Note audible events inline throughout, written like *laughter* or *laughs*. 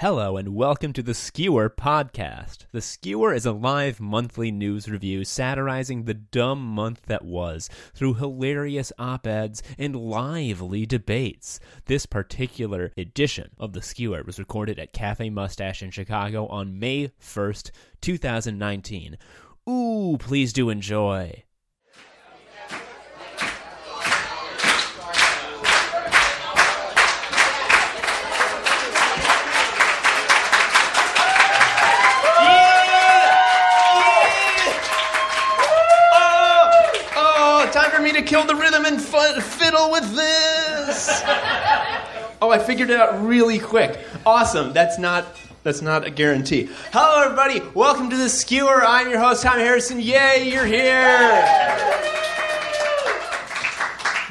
Hello and welcome to the Skewer podcast. The Skewer is a live monthly news review satirizing the dumb month that was through hilarious op eds and lively debates. This particular edition of the Skewer was recorded at Cafe Mustache in Chicago on May 1st, 2019. Ooh, please do enjoy. To kill the rhythm and fu- fiddle with this. oh, I figured it out really quick. Awesome. That's not that's not a guarantee. Hello, everybody. Welcome to the Skewer. I'm your host, Tom Harrison. Yay, you're here.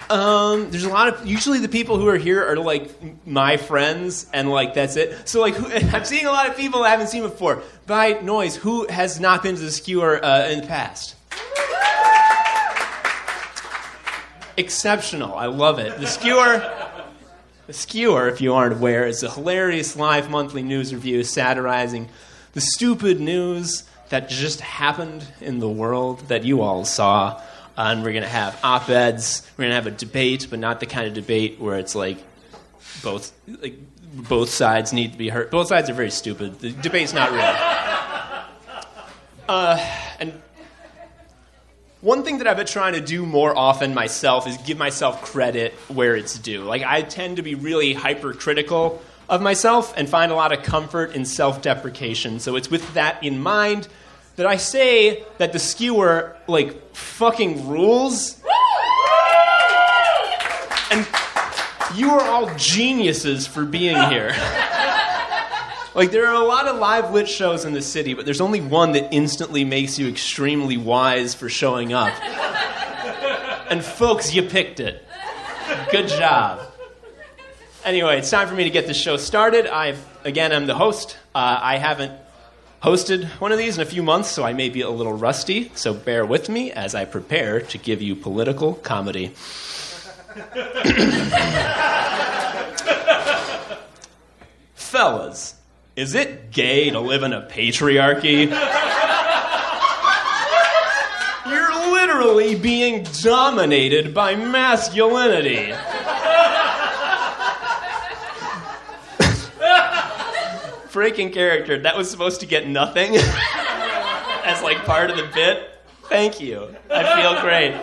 Um, there's a lot of usually the people who are here are like my friends, and like that's it. So like, who, *laughs* I'm seeing a lot of people I haven't seen before. By noise, who has not been to the Skewer uh, in the past? Exceptional. I love it. The Skewer, the Skewer, if you aren't aware, is a hilarious live monthly news review satirizing the stupid news that just happened in the world that you all saw. And we're gonna have op-eds. We're gonna have a debate, but not the kind of debate where it's like both like both sides need to be heard. Both sides are very stupid. The debate's not real. Uh, and one thing that I've been trying to do more often myself is give myself credit where it's due. Like, I tend to be really hypercritical of myself and find a lot of comfort in self deprecation. So, it's with that in mind that I say that the skewer, like, fucking rules. And you are all geniuses for being here. *laughs* Like, there are a lot of live lit shows in the city, but there's only one that instantly makes you extremely wise for showing up. And, folks, you picked it. Good job. Anyway, it's time for me to get this show started. I've, again, I'm the host. Uh, I haven't hosted one of these in a few months, so I may be a little rusty, so bear with me as I prepare to give you political comedy. *coughs* Fellas, is it gay to live in a patriarchy? You're literally being dominated by masculinity. Breaking character, that was supposed to get nothing *laughs* as like part of the bit. Thank you. I feel great.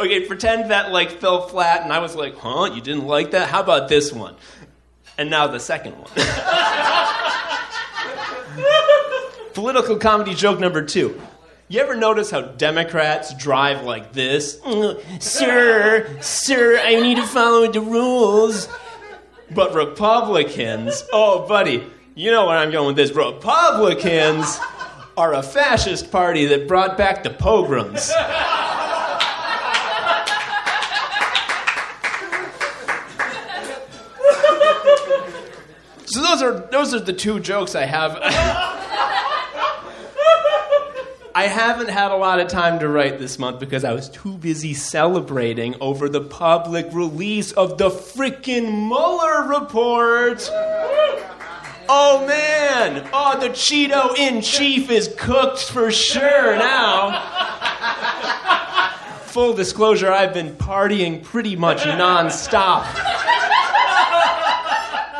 Okay, pretend that like fell flat and I was like, huh, you didn't like that? How about this one? And now the second one. *laughs* Political comedy joke number two. You ever notice how Democrats drive like this? "Mm, *laughs* sir, sir, I need to follow the rules. But Republicans, oh, buddy, you know where I'm going with this. Republicans are a fascist party that brought back the pogroms. *laughs* So those are those are the two jokes I have. *laughs* I haven't had a lot of time to write this month because I was too busy celebrating over the public release of the freaking Mueller report. Oh man! Oh, the Cheeto in chief is cooked for sure now. Full disclosure, I've been partying pretty much nonstop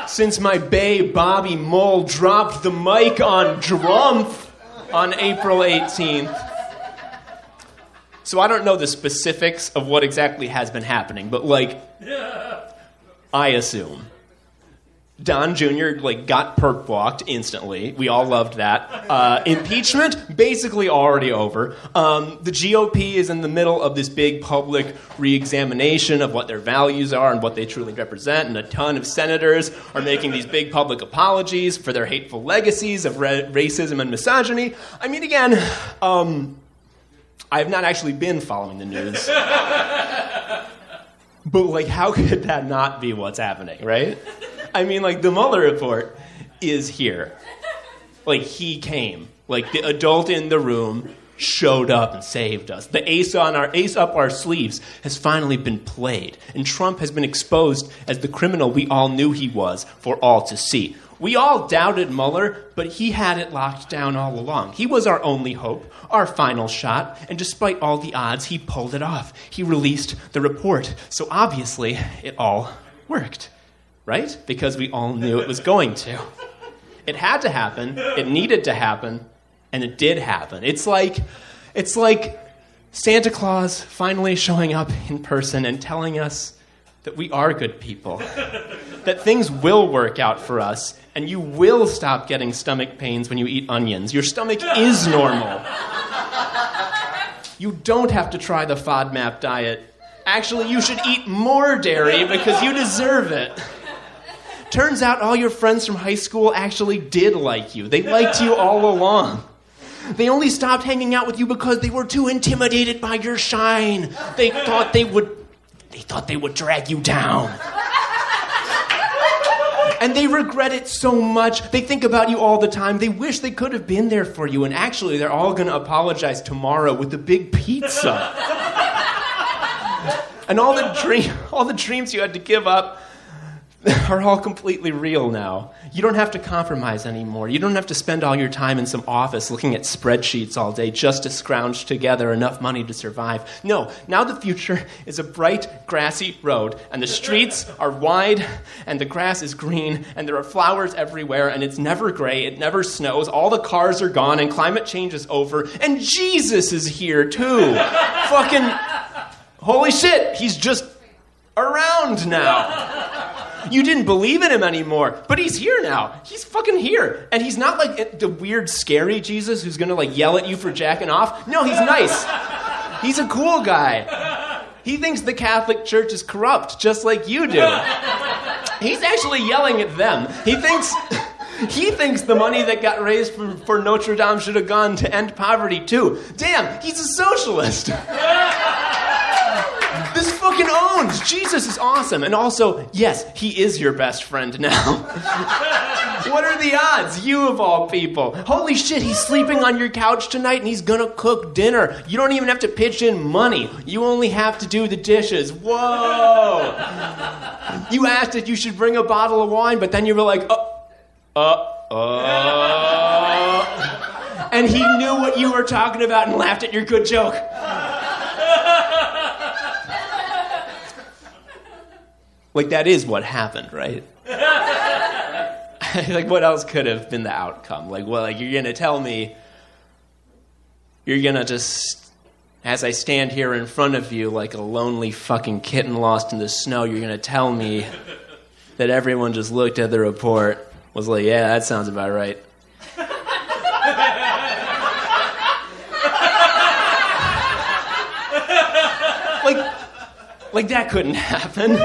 since my bae Bobby Mueller dropped the mic on Drumpf on April 18th. So I don't know the specifics of what exactly has been happening, but like, I assume. Don Jr. like got perp walked instantly. We all loved that. Uh, impeachment basically already over. Um, the GOP is in the middle of this big public re-examination of what their values are and what they truly represent, and a ton of senators are making these big public apologies for their hateful legacies of ra- racism and misogyny. I mean, again, um, I have not actually been following the news. *laughs* But like, how could that not be what's happening, right? *laughs* I mean, like, the Mueller report is here. Like, he came. Like, the adult in the room showed up and saved us. The ace on our ace up our sleeves has finally been played, and Trump has been exposed as the criminal we all knew he was for all to see. We all doubted Mueller, but he had it locked down all along. He was our only hope, our final shot, and despite all the odds, he pulled it off. He released the report. So obviously, it all worked, right? Because we all knew it was going to. It had to happen, it needed to happen, and it did happen. It's like it's like Santa Claus finally showing up in person and telling us that we are good people. *laughs* that things will work out for us and you will stop getting stomach pains when you eat onions. Your stomach is normal. You don't have to try the FODMAP diet. Actually, you should eat more dairy because you deserve it. Turns out all your friends from high school actually did like you. They liked you all along. They only stopped hanging out with you because they were too intimidated by your shine. They thought they would they thought they would drag you down and they regret it so much. They think about you all the time. They wish they could have been there for you. And actually, they're all going to apologize tomorrow with a big pizza. and all the, dream, all the dreams you had to give up *laughs* are all completely real now. You don't have to compromise anymore. You don't have to spend all your time in some office looking at spreadsheets all day just to scrounge together enough money to survive. No, now the future *laughs* is a bright, grassy road, and the streets are wide, and the grass is green, and there are flowers everywhere, and it's never gray, it never snows, all the cars are gone, and climate change is over, and Jesus is here too. *laughs* Fucking, holy shit, he's just around now. You didn't believe in him anymore, but he's here now. He's fucking here. And he's not like the weird, scary Jesus who's gonna like yell at you for jacking off. No, he's nice. He's a cool guy. He thinks the Catholic Church is corrupt, just like you do. He's actually yelling at them. He thinks. *laughs* He thinks the money that got raised for, for Notre Dame should have gone to end poverty too. Damn, he's a socialist. *laughs* Fucking owns. Jesus is awesome. And also, yes, he is your best friend now. *laughs* what are the odds? You of all people. Holy shit, he's sleeping on your couch tonight and he's gonna cook dinner. You don't even have to pitch in money. You only have to do the dishes. Whoa. You asked if you should bring a bottle of wine, but then you were like, uh, uh, uh. And he knew what you were talking about and laughed at your good joke. Like, that is what happened, right? *laughs* like, what else could have been the outcome? Like, well, like, you're going to tell me, you're going to just, as I stand here in front of you like a lonely fucking kitten lost in the snow, you're going to tell me that everyone just looked at the report, was like, yeah, that sounds about right. *laughs* like, like that couldn't happen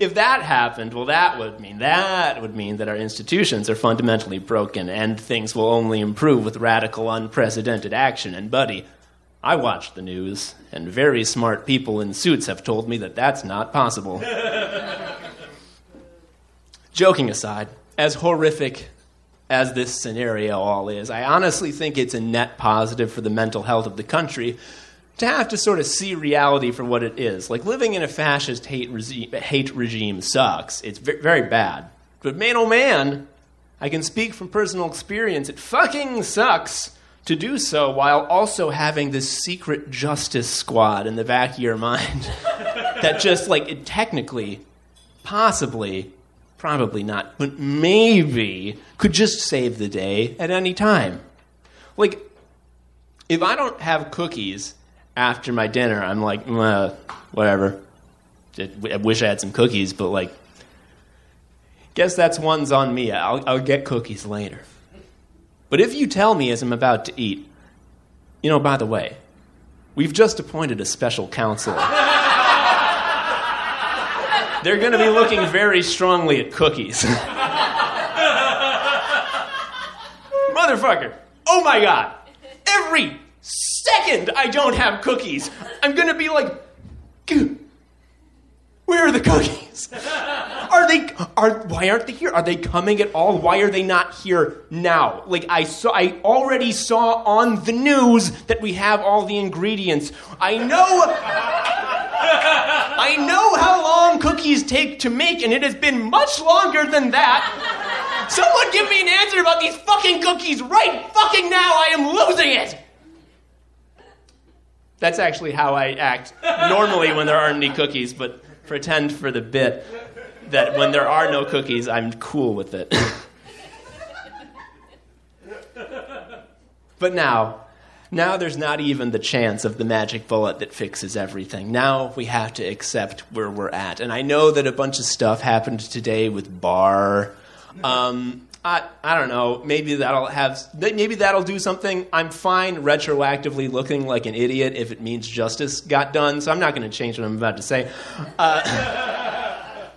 if that happened, well, that would mean that would mean that our institutions are fundamentally broken, and things will only improve with radical, unprecedented action. And buddy, I watch the news, and very smart people in suits have told me that that's not possible. *laughs* Joking aside, as horrific as this scenario all is, I honestly think it's a net positive for the mental health of the country to have to sort of see reality for what it is. Like living in a fascist hate, regi- hate regime sucks. It's v- very bad. But man, oh man, I can speak from personal experience. It fucking sucks to do so while also having this secret justice squad in the back of your *laughs* mind *laughs* that just like it technically, possibly, probably not, but maybe could just save the day at any time. Like, if I don't have cookies after my dinner, I'm like, whatever. I wish I had some cookies, but like, guess that's one's on me. I'll, I'll get cookies later. But if you tell me as I'm about to eat, you know, by the way, we've just appointed a special counsel. They're going to be looking very strongly at cookies. *laughs* Motherfucker. Oh my God. Every second I don't have cookies, I'm gonna be like, Where are the cookies? Are they are why aren't they here? Are they coming at all? Why are they not here now? Like I saw I already saw on the news that we have all the ingredients. I know I know how long cookies take to make and it has been much longer than that. Someone give me an answer about these fucking cookies right fucking now. I am losing it. That's actually how I act normally when there aren't any cookies, but pretend for the bit that when there are no cookies, I'm cool with it. but now, now there's not even the chance of the magic bullet that fixes everything. Now we have to accept where we're at. And I know that a bunch of stuff happened today with Barr. Um, I, I don't know. Maybe that'll have. Maybe that'll do something. I'm fine retroactively looking like an idiot if it means justice got done. So I'm not going to change what I'm about to say. Uh,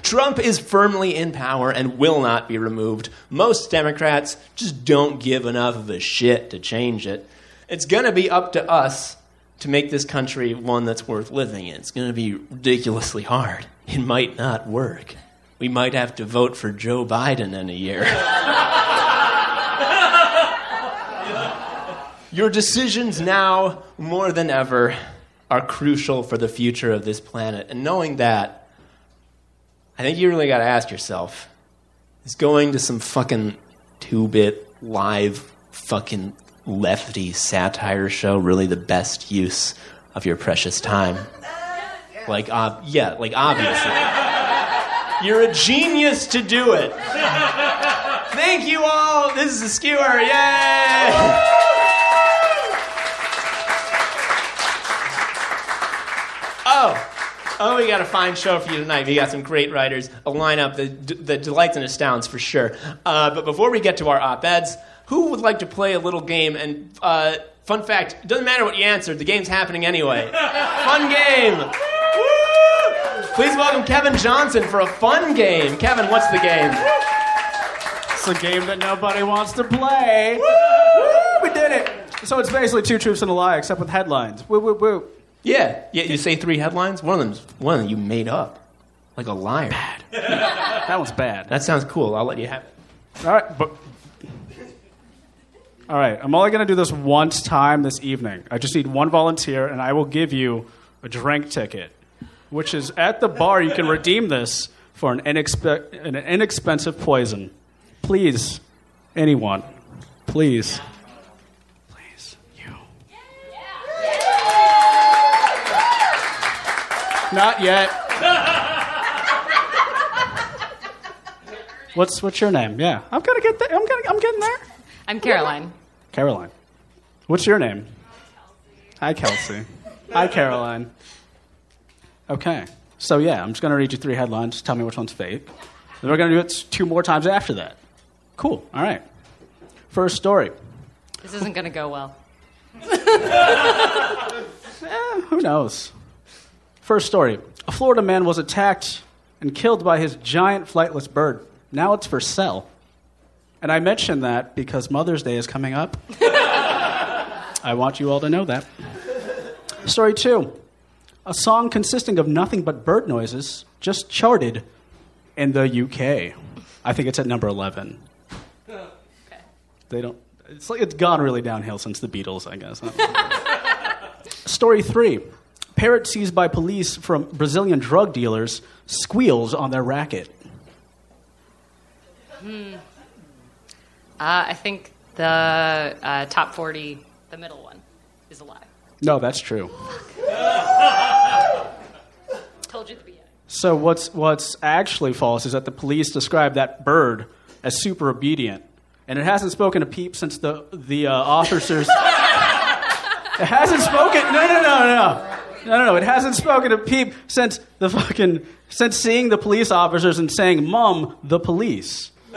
Trump is firmly in power and will not be removed. Most Democrats just don't give enough of a shit to change it. It's going to be up to us to make this country one that's worth living in. It's going to be ridiculously hard. It might not work we might have to vote for Joe Biden in a year. Your decisions now, more than ever, are crucial for the future of this planet. And knowing that, I think you really got to ask yourself is going to some fucking two bit live fucking lefty satire show really the best use of your precious time? Like, uh, yeah, like obviously. You're a genius to do it. Thank you all. This is a skewer. Yay! Oh. Oh, we got a fine show for you tonight. We got some great writers, a lineup that, that delights and astounds for sure. Uh, but before we get to our op eds, who would like to play a little game? And uh, fun fact it doesn't matter what you answered, the game's happening anyway. fun game! Please welcome Kevin Johnson for a fun game. Kevin, what's the game? It's a game that nobody wants to play. We did it. So it's basically two truths and a lie, except with headlines. Woo, woo, woo. Yeah, yeah. You say three headlines. One of them's one of them you made up, like a liar. Bad. that one's bad. That sounds cool. I'll let you have it. All right, but. All right, I'm only going to do this once time this evening. I just need one volunteer, and I will give you a drink ticket which is at the bar, you can redeem this for an, inexpe- an inexpensive poison. Please, anyone, please. Please, you. Not yet. *laughs* What's what's your name? Yeah, I'm gonna get there. I'm gonna I'm getting there. I'm Caroline. Caroline. What's your name? Hi, Kelsey. Hi, Caroline. Okay. So yeah, I'm just going to read you three headlines. Tell me which one's fake. Then we're going to do it two more times after that. Cool. All right. First story. This isn't going to go well. *laughs* eh, who knows? First story. A Florida man was attacked and killed by his giant flightless bird. Now it's for sale. And I mention that because Mother's Day is coming up. *laughs* I want you all to know that. Story two a song consisting of nothing but bird noises just charted in the UK. I think it's at number 11. Okay. They don't it's like it's gone really downhill since the Beatles, I guess. *laughs* Story 3. Parrot seized by police from Brazilian drug dealers squeals on their racket. Hmm. Uh, I think the uh, top 40, the middle one, is a lie. No, that's true. *laughs* Told you at the beginning. So what's what's actually false is that the police describe that bird as super obedient, and it hasn't spoken a peep since the the uh, officers. *laughs* it hasn't spoken. No, no, no, no. No, no, no. It hasn't spoken a peep since the fucking since seeing the police officers and saying, "Mum, the police." *laughs*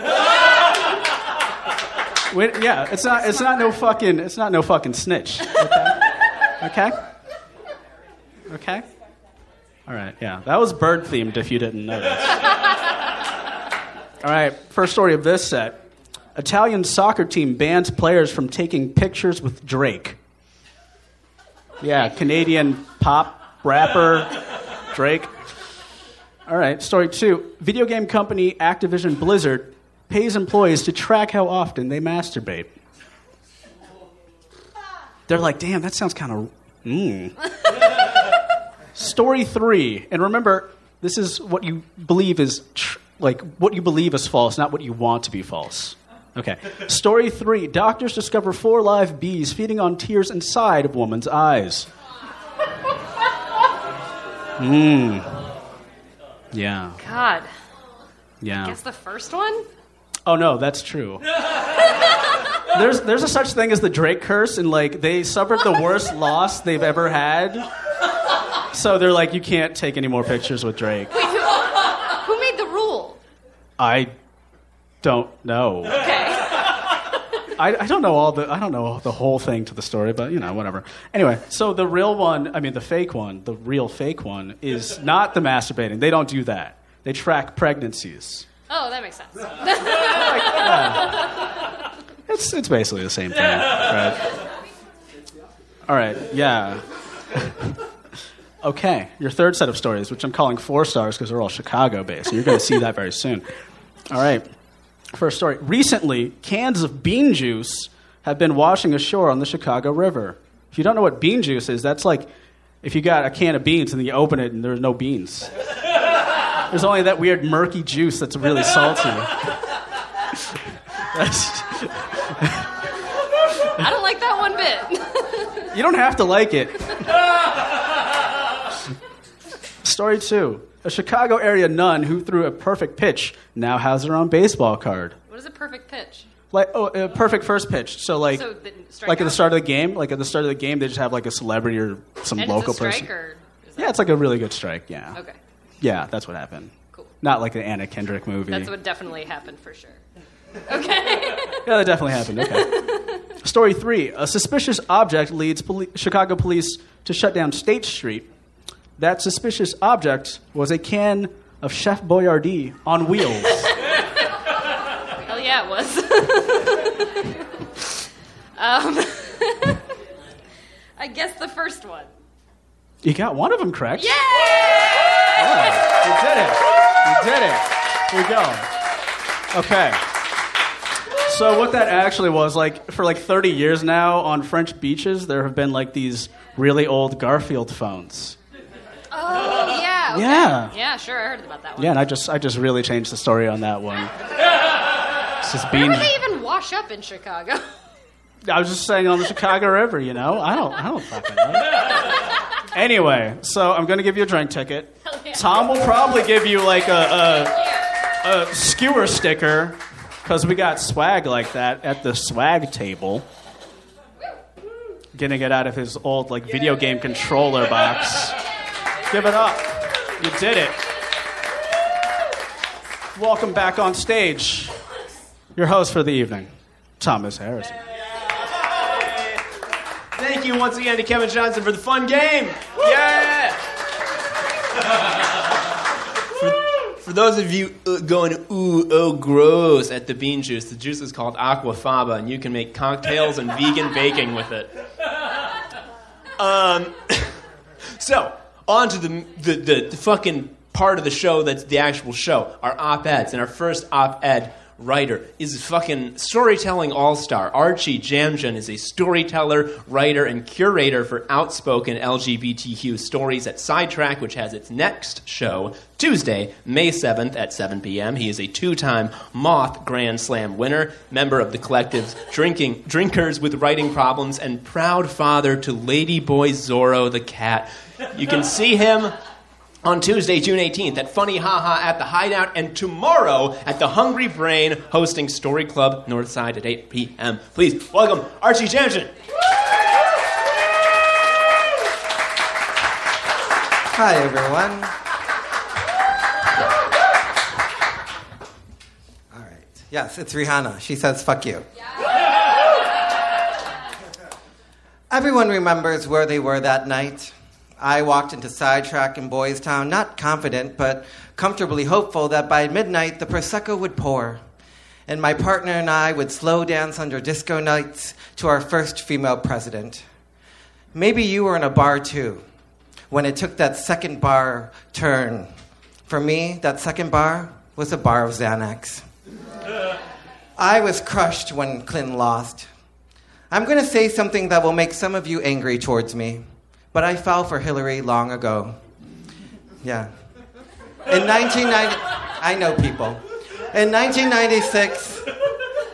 Wait, yeah, it's not. It's not no fucking. It's not no fucking snitch. Okay. Okay. Okay. All right, yeah. That was bird themed if you didn't notice. All right, first story of this set. Italian soccer team bans players from taking pictures with Drake. Yeah, Canadian pop rapper Drake. All right, story two. Video game company Activision Blizzard pays employees to track how often they masturbate. They're like, damn, that sounds kind of. Mm. *laughs* story three. And remember, this is what you believe is tr- like what you believe is false, not what you want to be false. Okay. Story three Doctors discover four live bees feeding on tears inside of woman's eyes. Mmm. Yeah. God. Yeah. Guess the first one? Oh no, that's true. *laughs* there's there's a such thing as the Drake curse, and like they suffered the worst *laughs* loss they've ever had. So they're like, you can't take any more pictures with Drake. Wait, who, who made the rule? I don't know. Okay. I, I don't know all the I don't know the whole thing to the story, but you know whatever. Anyway, so the real one, I mean the fake one, the real fake one is not the masturbating. They don't do that. They track pregnancies. Oh, that makes sense. *laughs* It's it's basically the same thing, right? All right, yeah. *laughs* okay, your third set of stories, which I'm calling four stars because they're all Chicago based. You're going to see that very soon. All right, first story. Recently, cans of bean juice have been washing ashore on the Chicago River. If you don't know what bean juice is, that's like if you got a can of beans and then you open it and there's no beans. There's only that weird murky juice that's really salty. *laughs* That's, I don't like that one bit. You don't have to like it. *laughs* Story two. A Chicago area nun who threw a perfect pitch now has her own baseball card. What is a perfect pitch? Like, oh, a perfect first pitch. So, like, So the like at the start of the game, like at the start of the game, they just have like a celebrity or some And local it's a strike, person. or is that- Yeah, it's like a really good strike. Yeah. Okay, Yeah, that's what happened. cool. Not like an Anna Kendrick movie. That's what definitely happened for sure. Okay. *laughs* Yeah, that definitely happened. Okay. *laughs* Story three: A suspicious object leads poli- Chicago police to shut down State Street. That suspicious object was a can of Chef Boyardee on wheels. *laughs* Hell yeah, it was. *laughs* um, *laughs* I guess the first one. you got one of them correct. Yay! Yeah, you did it. You did it. Here we go. Okay. So what that actually was like for like 30 years now on French beaches, there have been like these really old Garfield phones. Oh yeah. okay. Yeah. Yeah, sure. I heard about that one. Yeah, and I just I just really changed the story on that one. It's just Where being. would they even wash up in Chicago? *laughs* I was just saying on the Chicago River, you know. I don't I don't fucking know. Anyway, so I'm gonna give you a drink ticket. Hell yeah. Tom will probably give you like a a, a skewer sticker because we got swag like that at the swag table. Getting it out of his old like video game controller box. Give it up. You did it. Welcome back on stage. Your host for the evening, Thomas Harrison. Thank you once again to Kevin Johnson for the fun game. Yeah. *laughs* for, those of you uh, going, ooh, oh, gross, at the bean juice, the juice is called aquafaba, and you can make cocktails and vegan baking with it. Um, *laughs* so, on to the, the, the, the fucking part of the show that's the actual show, our op-eds. And our first op-ed writer is fucking storytelling all-star. Archy Jamjun is a storyteller, writer, and curator for outspoken LGBTQ stories at Sidetrack, which has its next show Tuesday, May 7th at 7 p.m. He is a two-time Moth Grand Slam winner, member of the collective Drinking Drinkers with Writing Problems, and proud father to Ladyboy Zorro the cat. You can see him on Tuesday, June 18th at Funny Haha at the Hideout, and tomorrow at the Hungry Brain hosting Story Club Northside at 8 p.m. Please welcome Archy Jamjun. Hi, everyone. All right. Yes, it's Rihanna. She says, fuck you. Everyone remembers where they were that night. I walked into Sidetrack in Boys Town, not confident, but comfortably hopeful that by midnight the Prosecco would pour. And my partner and I would slow dance under disco nights to our first female president. Maybe you were in a bar too when it took that second bar turn For me, that second bar was a bar of Xanax. *laughs* I was crushed when Clinton lost. I'm going to say something that will make some of you angry towards me, but I fell for Hillary long ago. Yeah. In 1990, I know people. In 1996,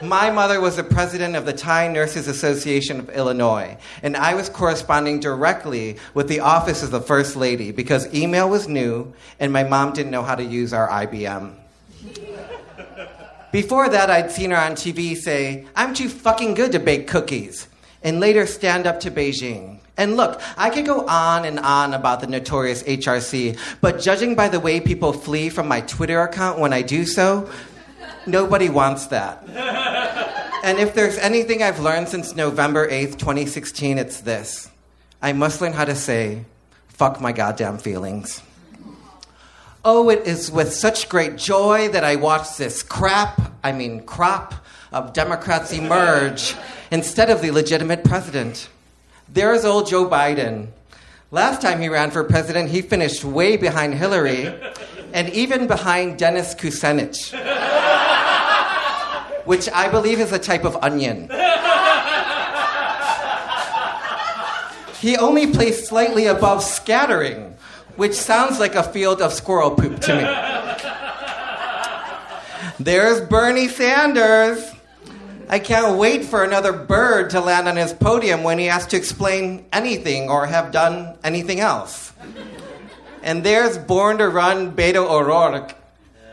my mother was the president of the Thai Nurses Association of Illinois, and I was corresponding directly with the office of the First Lady because email was new and my mom didn't know how to use our IBM. Before that, I'd seen her on TV say, I'm too fucking good to bake cookies, and later stand up to Beijing. And look, I could go on and on about the notorious HRC, but judging by the way people flee from my Twitter account when I do so, nobody wants that. *laughs* And if there's anything I've learned since November 8th, 2016, it's this I must learn how to say, fuck my goddamn feelings. Oh, it is with such great joy that I watch this crap, I mean crop, of Democrats emerge *laughs* instead of the legitimate president. There's old Joe Biden. Last time he ran for president, he finished way behind Hillary and even behind Dennis Kucinich, which I believe is a type of onion. He only placed slightly above scattering, which sounds like a field of squirrel poop to me. There's Bernie Sanders. I can't wait for another bird to land on his podium when he has to explain anything or have done anything else. And there's Born to Run Beto O'Rourke,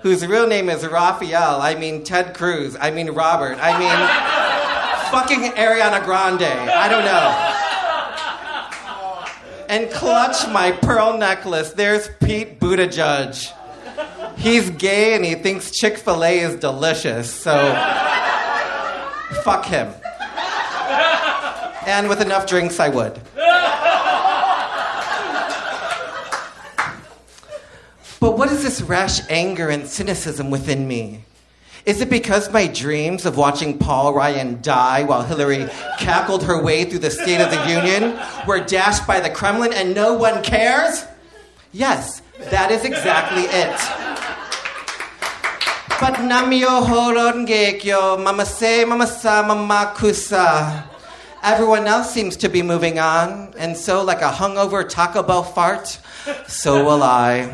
whose real name is Raphael. I mean Ted Cruz. I mean Robert. I mean fucking Ariana Grande. I don't know. And clutch my pearl necklace. There's Pete Buttigieg. He's gay and he thinks Chick fil A is delicious, so fuck him. And with enough drinks, I would. But what is this rash anger and cynicism within me? Is it because my dreams of watching Paul Ryan die while Hillary cackled her way through the State of the Union were dashed by the Kremlin and no one cares? Yes, that is exactly it. But namyo horon gekyo, mamase mamasa mamakusa. Everyone else seems to be moving on, and so, like a hungover Taco Bell fart, so will I.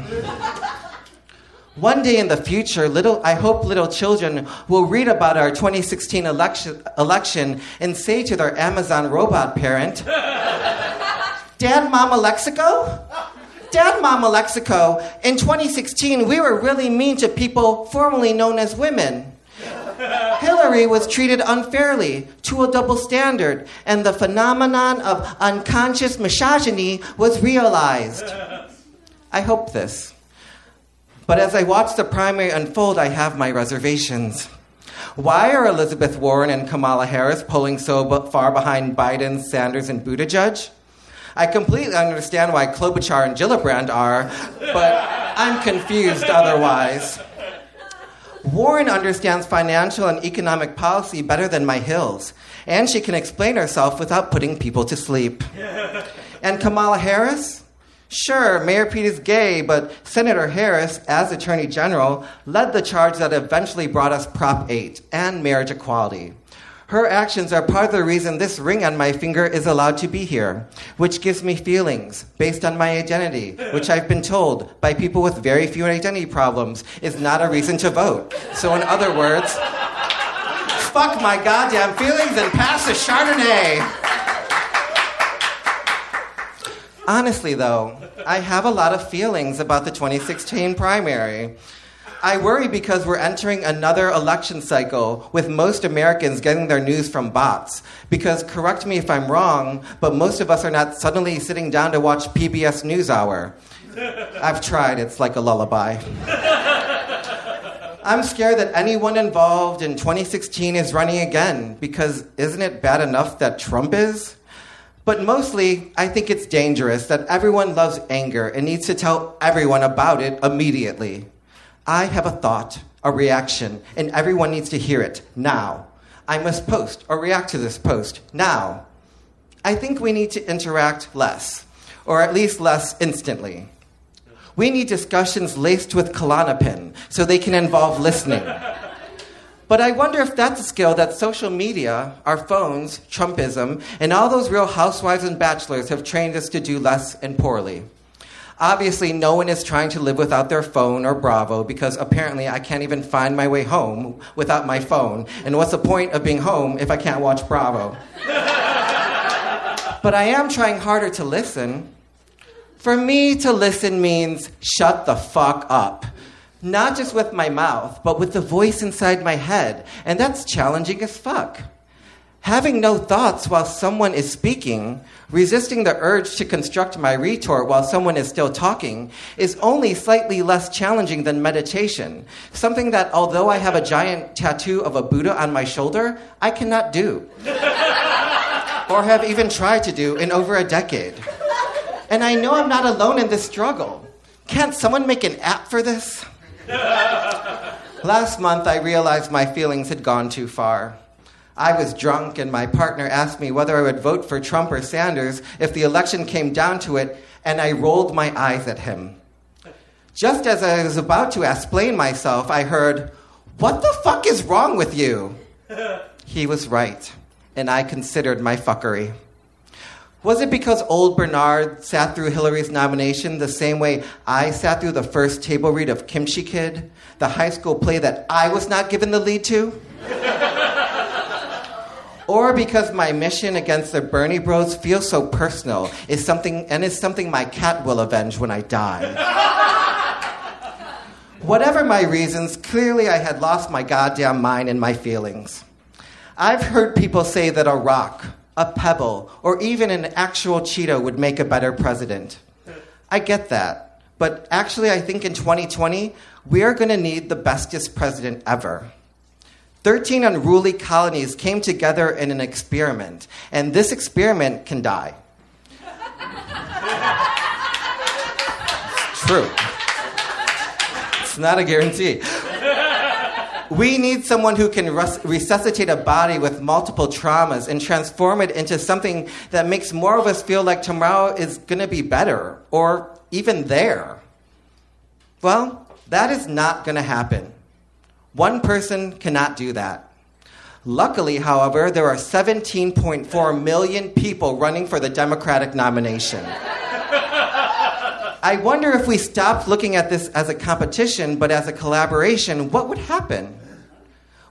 One day in the future, little, I hope little children will read about our 2016 election, election and say to their Amazon robot parent, Dad, Mama Lexico? Dad, Mama Lexico, in 2016, we were really mean to people formerly known as women. Hillary was treated unfairly to a double standard, and the phenomenon of unconscious misogyny was realized. I hope this. But as I watch the primary unfold, I have my reservations. Why are Elizabeth Warren and Kamala Harris pulling so far behind Biden, Sanders, and Buttigieg? I completely understand why Klobuchar and Gillibrand are, but I'm confused otherwise. Warren understands financial and economic policy better than my Hills, and she can explain herself without putting people to sleep. *laughs* And Kamala Harris? Sure, Mayor Pete is gay, but Senator Harris, as Attorney General, led the charge that eventually brought us Prop 8 and marriage equality. Her actions are part of the reason this ring on my finger is allowed to be here, which gives me feelings based on my identity, which I've been told by people with very few identity problems is not a reason to vote. So, in other words, fuck my goddamn feelings and pass the Chardonnay. Honestly, though, I have a lot of feelings about the 2016 primary. I worry because we're entering another election cycle with most Americans getting their news from bots. Because, correct me if I'm wrong, but most of us are not suddenly sitting down to watch PBS NewsHour. I've tried, it's like a lullaby. *laughs* I'm scared that anyone involved in 2016 is running again, because isn't it bad enough that Trump is? But mostly, I think it's dangerous that everyone loves anger and needs to tell everyone about it immediately. I have a thought, a reaction, and everyone needs to hear it now. I must post or react to this post now. I think we need to interact less, or at least less instantly. We need discussions laced with Klonopin so they can involve listening. *laughs* But I wonder if that's a skill that social media, our phones, Trumpism, and all those real housewives and bachelors have trained us to do less and poorly. Obviously, no one is trying to live without their phone or Bravo because apparently I can't even find my way home without my phone. And what's the point of being home if I can't watch Bravo? *laughs* but I am trying harder to listen. For me to listen means shut the fuck up not just with my mouth, but with the voice inside my head. And that's challenging as fuck. Having no thoughts while someone is speaking, resisting the urge to construct my retort while someone is still talking, is only slightly less challenging than meditation. Something that, although I have a giant tattoo of a Buddha on my shoulder, I cannot do. *laughs* or have even tried to do in over a decade. And I know I'm not alone in this struggle. Can't someone make an app for this? *laughs* Last month, I realized my feelings had gone too far. I was drunk, and my partner asked me whether I would vote for Trump or Sanders if the election came down to it, and I rolled my eyes at him. Just as I was about to explain myself, I heard, What the fuck is wrong with you? *laughs* He was right, and I considered my fuckery. Was it because old Bernard sat through Hillary's nomination the same way I sat through the first table read of Kimchi Kid, the high school play that I was not given the lead to? *laughs* or because my mission against the Bernie Bros feels so personal is something and is something my cat will avenge when I die. *laughs* Whatever my reasons, clearly I had lost my goddamn mind and my feelings. I've heard people say that a rock, a pebble, or even an actual Cheeto would make a better president. I get that. But actually, I think in 2020, we are going to need the bestest president ever. 13 unruly colonies came together in an experiment, and this experiment can die. it's true. It's not a guarantee. We need someone who can res- resuscitate a body with multiple traumas and transform it into something that makes more of us feel like tomorrow is going to be better or even there. Well, that is not going to happen. One person cannot do that. Luckily, however, there are 17.4 million people running for the Democratic nomination. I wonder if we stopped looking at this as a competition, but as a collaboration, what would happen?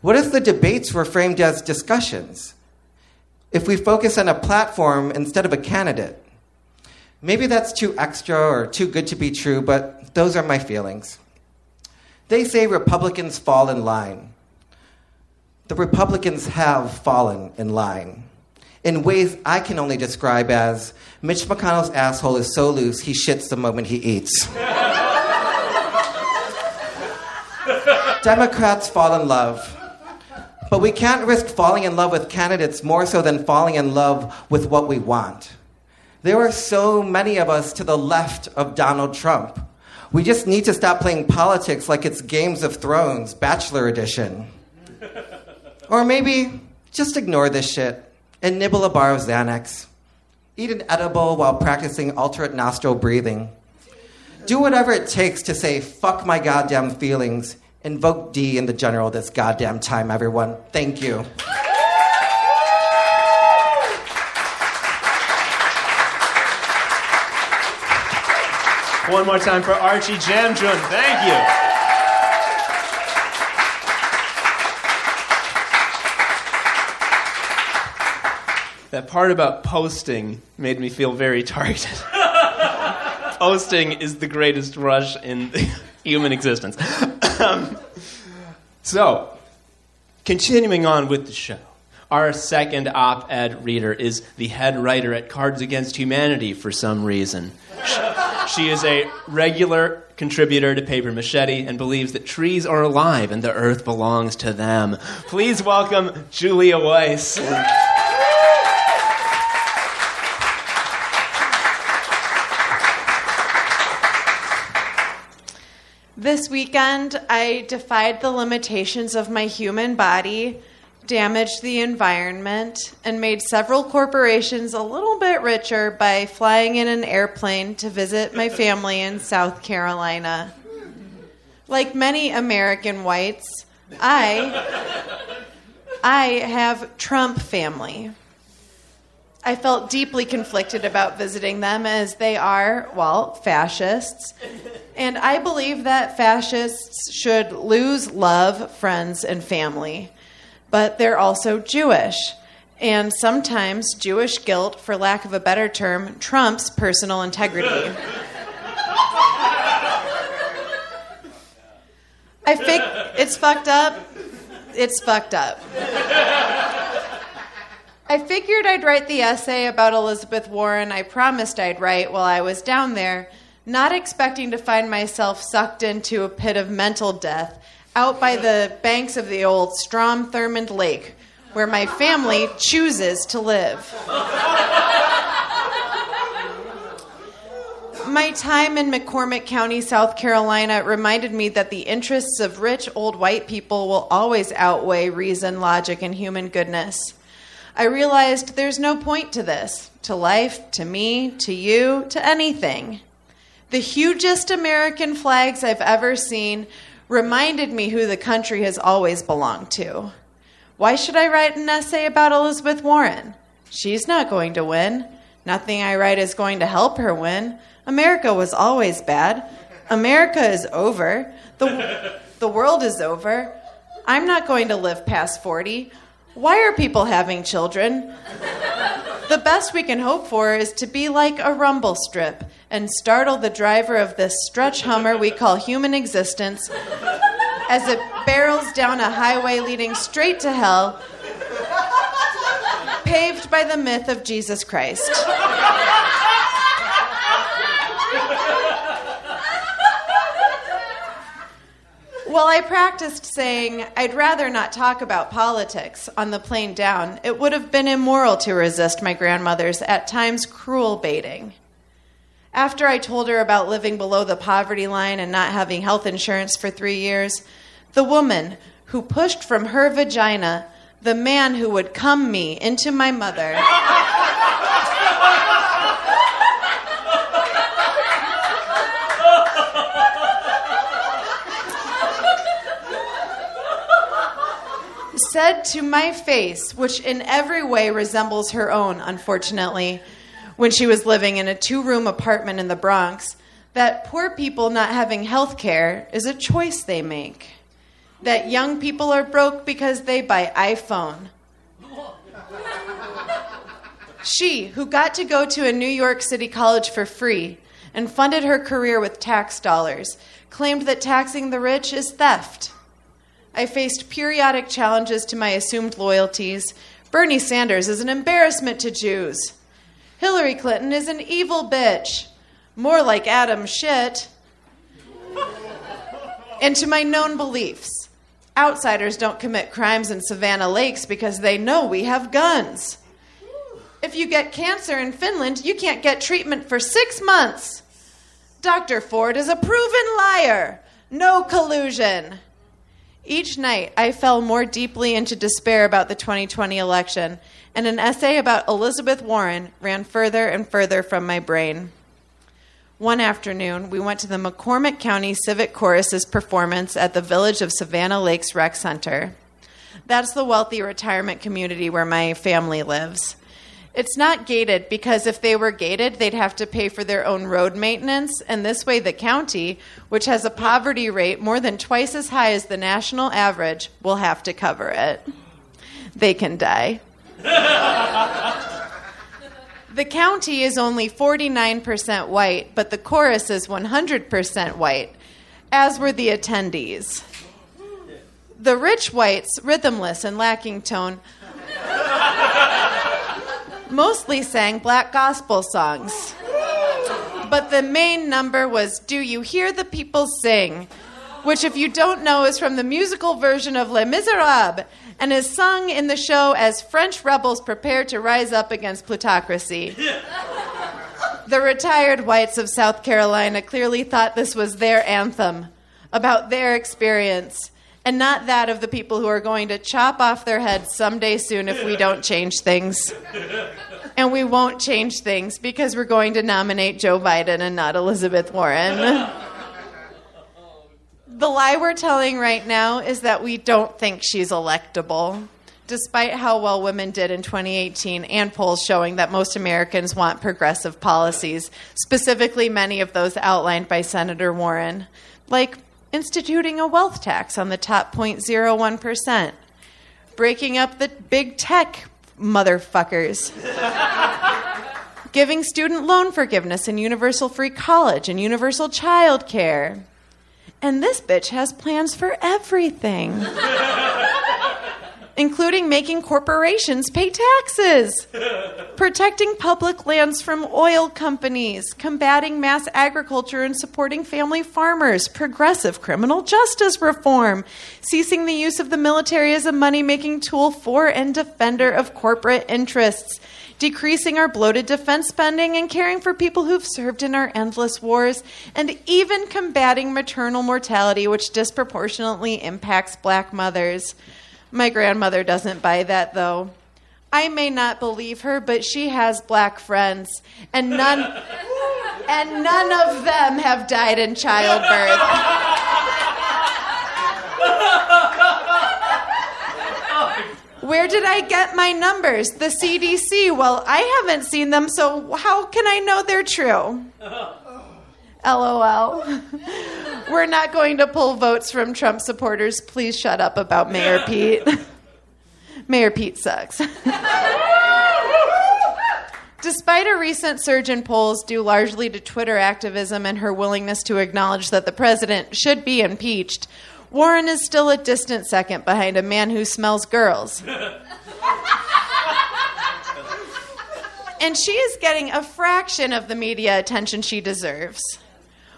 What if the debates were framed as discussions? If we focus on a platform instead of a candidate? Maybe that's too extra or too good to be true, but those are my feelings. They say Republicans fall in line. The Republicans have fallen in line in ways I can only describe as Mitch McConnell's asshole is so loose he shits the moment he eats. Democrats fall in love. But we can't risk falling in love with candidates more so than falling in love with what we want. There are so many of us to the left of Donald Trump. We just need to stop playing politics like it's Games of Thrones, Bachelor Edition. *laughs* Or maybe just ignore this shit and nibble a bar of Xanax. Eat an edible while practicing alternate nostril breathing. Do whatever it takes to say, fuck my goddamn feelings. Invoke D in the general this goddamn time, everyone. Thank you. One more time for Archy Jamjun. Thank you. That part about posting made me feel very targeted. *laughs* posting is the greatest rush in *laughs* human existence. *coughs* Um, so, continuing on with the show. Our second op ed reader is the head writer at Cards Against Humanity for some reason. She is a regular contributor to Paper Machete and believes that trees are alive and the earth belongs to them. Please welcome Julia Weiss. This weekend, I defied the limitations of my human body damaged the environment, and made several corporations a little bit richer by flying in an airplane to visit my family in South Carolina. Like many American whites, I I have Trump family. I felt deeply conflicted about visiting them as they are, well, fascists. And I believe that fascists should lose love, friends, and family. But they're also Jewish. And sometimes Jewish guilt, for lack of a better term, trumps personal integrity. I think it's fucked up. It's fucked up. I figured I'd write the essay about Elizabeth Warren I promised I'd write while I was down there, not expecting to find myself sucked into a pit of mental death out by the banks of the old Strom Thurmond Lake, where my family chooses to live. My time in McCormick County, South Carolina, reminded me that the interests of rich old white people will always outweigh reason, logic, and human goodness. I realized there's no point to this, to life, to me, to you, to anything. The hugest American flags I've ever seen reminded me who the country has always belonged to. Why should I write an essay about Elizabeth Warren? She's not going to win. Nothing I write is going to help her win. America was always bad. America is over. The, the world is over. I'm not going to live past 40. Why are people having children? The best we can hope for is to be like a rumble strip and startle the driver of this stretch hummer we call human existence as it barrels down a highway leading straight to hell, paved by the myth of Jesus Christ. While I practiced saying I'd rather not talk about politics on the plane down, it would have been immoral to resist my grandmother's at times cruel baiting. After I told her about living below the poverty line and not having health insurance for three years, the woman who pushed from her vagina the man who would come me into my mother. said to my face, which in every way resembles her own, unfortunately, when she was living in a two room apartment in the Bronx, that poor people not having health care is a choice they make. That young people are broke because they buy iPhone. She, who got to go to a New York City college for free and funded her career with tax dollars, claimed that taxing the rich is theft. I faced periodic challenges to my assumed loyalties. Bernie Sanders is an embarrassment to Jews. Hillary Clinton is an evil bitch. More like Adam shit. and to my known beliefs. Outsiders don't commit crimes in Savannah Lakes because they know we have guns. If you get cancer in Finland, you can't get treatment for six months. Dr. Ford is a proven liar. No collusion. Each night, I fell more deeply into despair about the 2020 election, and an essay about Elizabeth Warren ran further and further from my brain. One afternoon, we went to the McCormick County Civic Chorus's performance at the Village of Savannah Lakes Rec Center. That's the wealthy retirement community where my family lives. It's not gated because if they were gated, they'd have to pay for their own road maintenance, and this way the county, which has a poverty rate more than twice as high as the national average, will have to cover it. They can die. *laughs* the county is only 49% white, but the chorus is 100% white, as were the attendees. The rich whites, rhythmless and lacking tone, *laughs* mostly sang black gospel songs. But the main number was Do You Hear the People Sing? Which, if you don't know, is from the musical version of Les Miserables and is sung in the show as French rebels prepare to rise up against plutocracy. *laughs* the retired whites of South Carolina clearly thought this was their anthem, about their experience, and not that of the people who are going to chop off their heads someday soon if we don't change things. And we won't change things because we're going to nominate Joe Biden and not Elizabeth Warren. The lie we're telling right now is that we don't think she's electable. Despite how well women did in 2018 and polls showing that most Americans want progressive policies, specifically many of those outlined by Senator Warren, like instituting a wealth tax on the top 0.01%, breaking up the big tech motherfuckers, giving student loan forgiveness and universal free college and universal child care. And this bitch has plans for everything. *laughs* Including making corporations pay taxes, *laughs* protecting public lands from oil companies, combating mass agriculture and supporting family farmers, progressive criminal justice reform, ceasing the use of the military as a money making tool for and defender of corporate interests, decreasing our bloated defense spending and caring for people who've served in our endless wars, and even combating maternal mortality, which disproportionately impacts black mothers. My grandmother doesn't buy that, though. I may not believe her, but she has black friends, and none, *laughs* and none of them have died in childbirth. *laughs* Where did I get my numbers? The CDC. Well, I haven't seen them, so how can I know they're true? *laughs* LOL. We're not going to pull votes from Trump supporters. Please shut up about Mayor Pete. *laughs* Mayor Pete sucks. *laughs* Despite a recent surge in polls due largely to Twitter activism and her willingness to acknowledge that the president should be impeached, Warren is still a distant second behind a man who smells girls. *laughs* and she is getting a fraction of the media attention she deserves.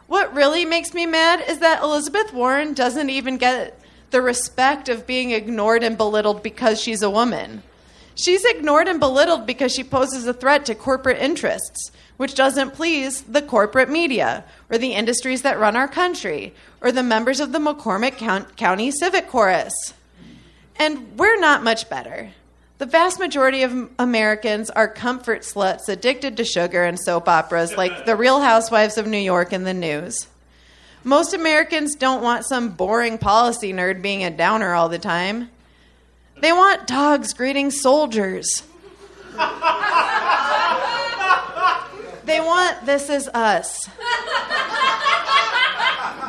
What really makes me mad is that Elizabeth Warren doesn't even get the respect of being ignored and belittled because she's a woman. She's ignored and belittled because she poses a threat to corporate interests, which doesn't please the corporate media or the industries that run our country or the members of the McCormick County Civic Chorus. And we're not much better. The vast majority of Americans are comfort sluts addicted to sugar and soap operas like The Real Housewives of New York and the news. Most Americans don't want some boring policy nerd being a downer all the time. They want dogs greeting soldiers. they want This Is Us.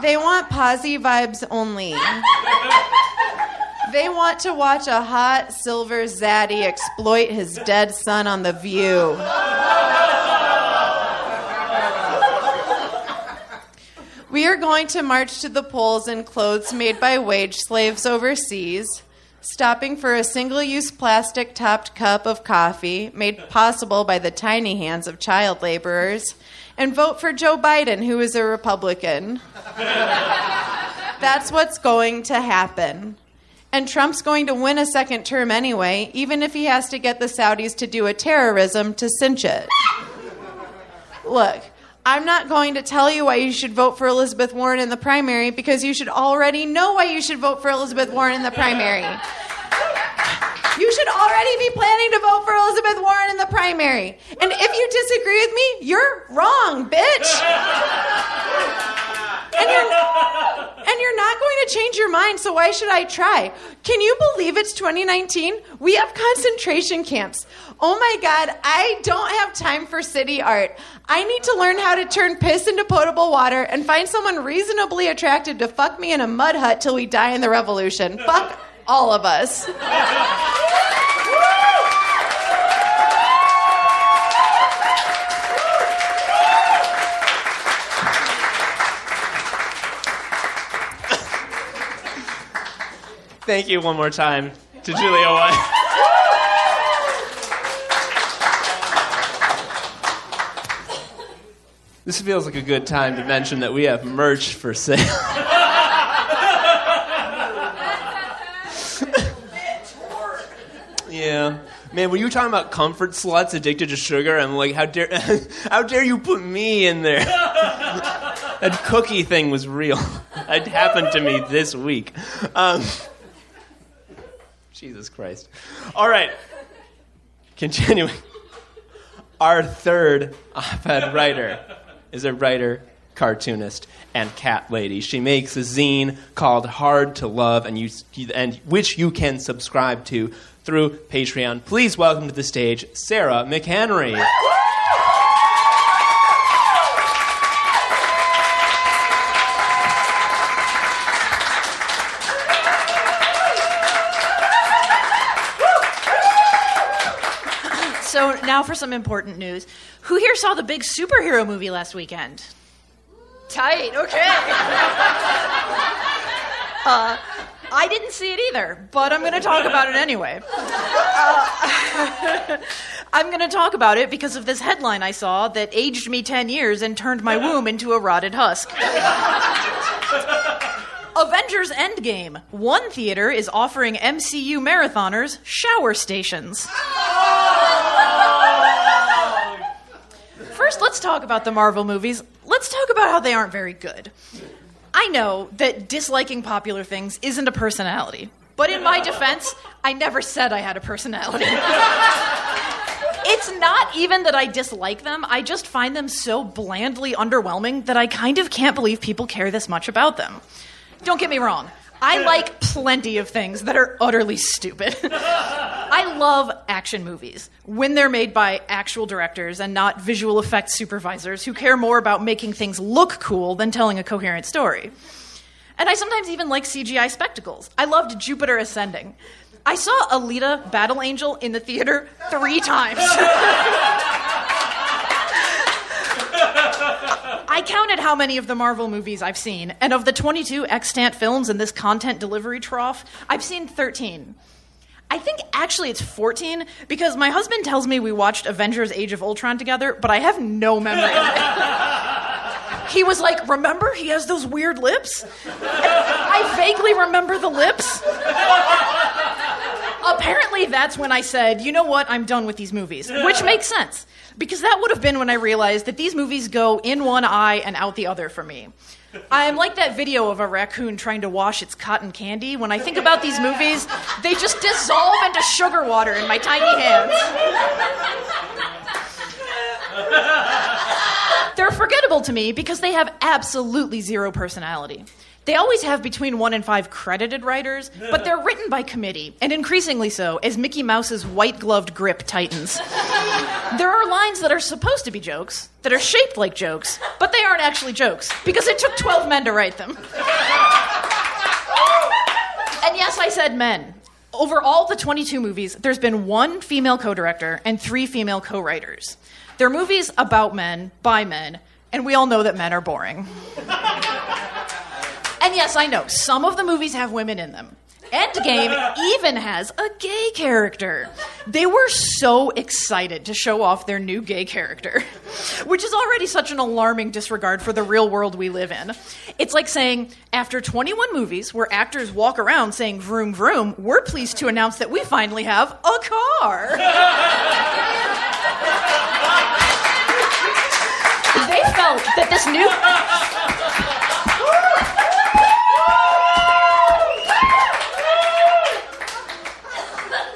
They want posy vibes only. They want to watch a hot silver zaddy exploit his dead son on The View. We are going to march to the polls in clothes made by wage slaves overseas, stopping for a single use plastic topped cup of coffee made possible by the tiny hands of child laborers, and vote for Joe Biden, who is a Republican. That's what's going to happen. And Trump's going to win a second term anyway, even if he has to get the Saudis to do a terrorism to cinch it. Look, I'm not going to tell you why you should vote for Elizabeth Warren in the primary because you should already know why you should vote for Elizabeth Warren in the primary. You should already be planning to vote for Elizabeth Warren in the primary. And if you disagree with me, you're wrong, bitch. And you're, and you're not going to change your mind, so why should I try? Can you believe it's 2019? We have concentration camps. Oh my God, I don't have time for city art. I need to learn how to turn piss into potable water and find someone reasonably attractive to fuck me in a mud hut till we die in the revolution. Fuck all of us. *laughs* Thank you one more time to Julia White. This feels like a good time to mention that we have merch for sale. *laughs* yeah. Man, when you talking about comfort sluts addicted to sugar, I'm like, how dare, *laughs* how dare you put me in there? *laughs* that cookie thing was real. *laughs* it happened to me this week. Um, Jesus Christ. All right. Continuing. Our third op ed writer is a writer, cartoonist, and cat lady. She makes a zine called Hard to Love, and, you, and which you can subscribe to through Patreon. Please welcome to the stage Sara McHenry. So now for some important news. Who here saw the big superhero movie last weekend? Tight, okay. uh, I didn't see it either, but I'm going to talk about it anyway. Uh, *laughs* I'm going to talk about it because of this headline I saw that aged me 10 years and turned my womb into a rotted husk. Avengers Endgame. One theater is offering MCU marathoners shower stations. First, let's talk about the Marvel movies. Let's talk about how they aren't very good. I know that disliking popular things isn't a personality, but in my defense, I never said I had a personality. *laughs* it's not even that I dislike them, I just find them so blandly underwhelming that I kind of can't believe people care this much about them. Don't get me wrong. I like plenty of things that are utterly stupid. *laughs* I love action movies when they're made by actual directors and not visual effects supervisors who care more about making things look cool than telling a coherent story. And I sometimes even like CGI spectacles. I loved Jupiter Ascending. I saw Alita Battle Angel in the theater three times. *laughs* I counted how many of the Marvel movies I've seen, and of the 22 extant films in this content delivery trough, I've seen 13. I think actually it's 14 because my husband tells me we watched Avengers Age of Ultron together, but I have no memory of *laughs* it. he was like, Remember, he has those weird lips? And I vaguely remember the lips. Apparently, that's when I said, You know what? I'm done with these movies, which makes sense because that would have been when I realized that these movies go in one eye and out the other for me. I'm like that video of a raccoon trying to wash its cotton candy. When I think about these movies, they just dissolve into sugar water in my tiny hands. They're forgettable to me because they have absolutely zero personality. They always have between one and five credited writers, but they're written by committee, and increasingly so as Mickey Mouse's white gloved grip tightens. There are lines that are supposed to be jokes, that are shaped like jokes, but they aren't actually jokes, because it took 12 men to write them. And yes, I said men. Over all the 22 movies, there's been one female co director and three female co writers. They're movies about men, by men, and we all know that men are boring. And yes, I know, some of the movies have women in them. Endgame *laughs* even has a gay character. They were so excited to show off their new gay character, *laughs* which is already such an alarming disregard for the real world we live in. It's like saying, after 21 movies where actors walk around saying vroom vroom, we're pleased to announce that we finally have a car. *laughs* they felt that this new.